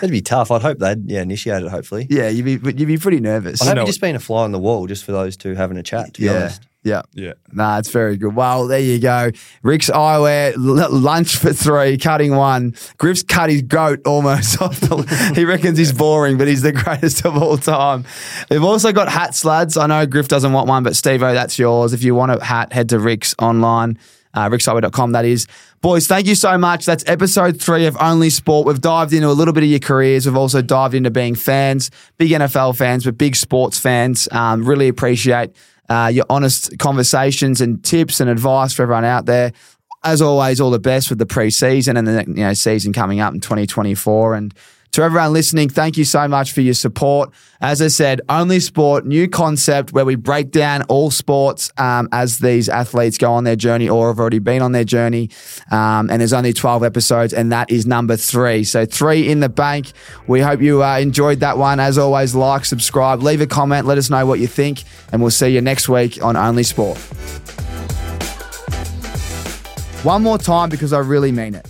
That'd be tough. I'd hope they'd yeah initiate it. Hopefully. Yeah, you'd be you'd be pretty nervous. I hope know- you just been a fly on the wall just for those two having a chat. To be Yeah, honest. yeah. Yeah. Nah, it's very good. Well, there you go. RIXX eyewear, l- lunch for three, cutting one. Griff's cut his goat almost off. The, he reckons he's boring, but he's the greatest of all time. We've also got hats, lads. I know Griff doesn't want one, but Steve that's yours. If you want a hat, head to RIXX online, uh, that is. Boys, thank you so much. That's episode three of Only Sport. We've dived into a little bit of your careers. We've also dived into being fans, big NFL fans, but big sports fans. Um, really appreciate uh, your honest conversations and tips and advice for everyone out there. As always, all the best with the preseason and the you know season coming up in 2024. And to everyone listening, thank you so much for your support. As I said, Only Sport, new concept where we break down all sports um, as these athletes go on their journey or have already been on their journey. Um, and there's only 12 episodes, and that is number three. So, three in the bank. We hope you uh, enjoyed that one. As always, like, subscribe, leave a comment, let us know what you think, and we'll see you next week on Only Sport. One more time because I really mean it.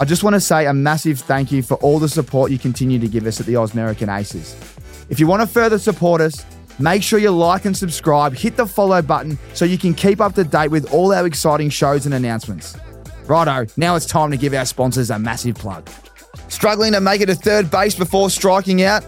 I just want to say a massive thank you for all the support you continue to give us at the Ausmerican Aces. If you want to further support us, make sure you like and subscribe, hit the follow button so you can keep up to date with all our exciting shows and announcements. Righto, now it's time to give our sponsors a massive plug. Struggling to make it to third base before striking out?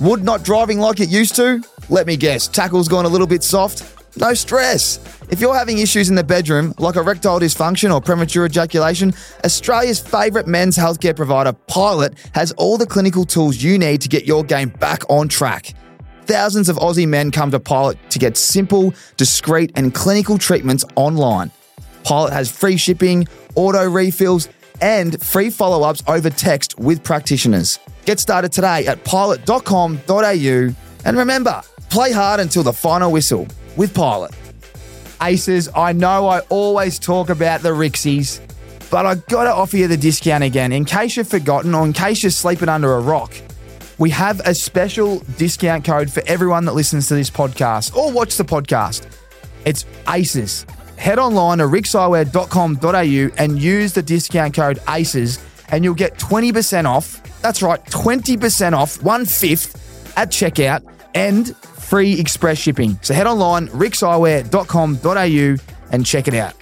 Wood not driving like it used to? Let me guess, tackle's gone a little bit soft? No stress. If you're having issues in the bedroom, like erectile dysfunction or premature ejaculation, Australia's favourite men's healthcare provider, Pilot, has all the clinical tools you need to get your game back on track. Thousands of Aussie men come to Pilot to get simple, discreet, and clinical treatments online. Pilot has free shipping, auto refills, and free follow ups over text with practitioners. Get started today at pilot.com.au. And remember, play hard until the final whistle with Pilot. Aces, I know I always talk about the Rixies, but I gotta offer you the discount again in case you've forgotten or in case you're sleeping under a rock. We have a special discount code for everyone that listens to this podcast or watch the podcast. It's ACES. Head online to rixxeyewear.com.au and use the discount code ACES and you'll get 20% off. That's right, 20% off, one fifth at checkout and free express shipping. So head online, rixxeyewear.com.au and check it out.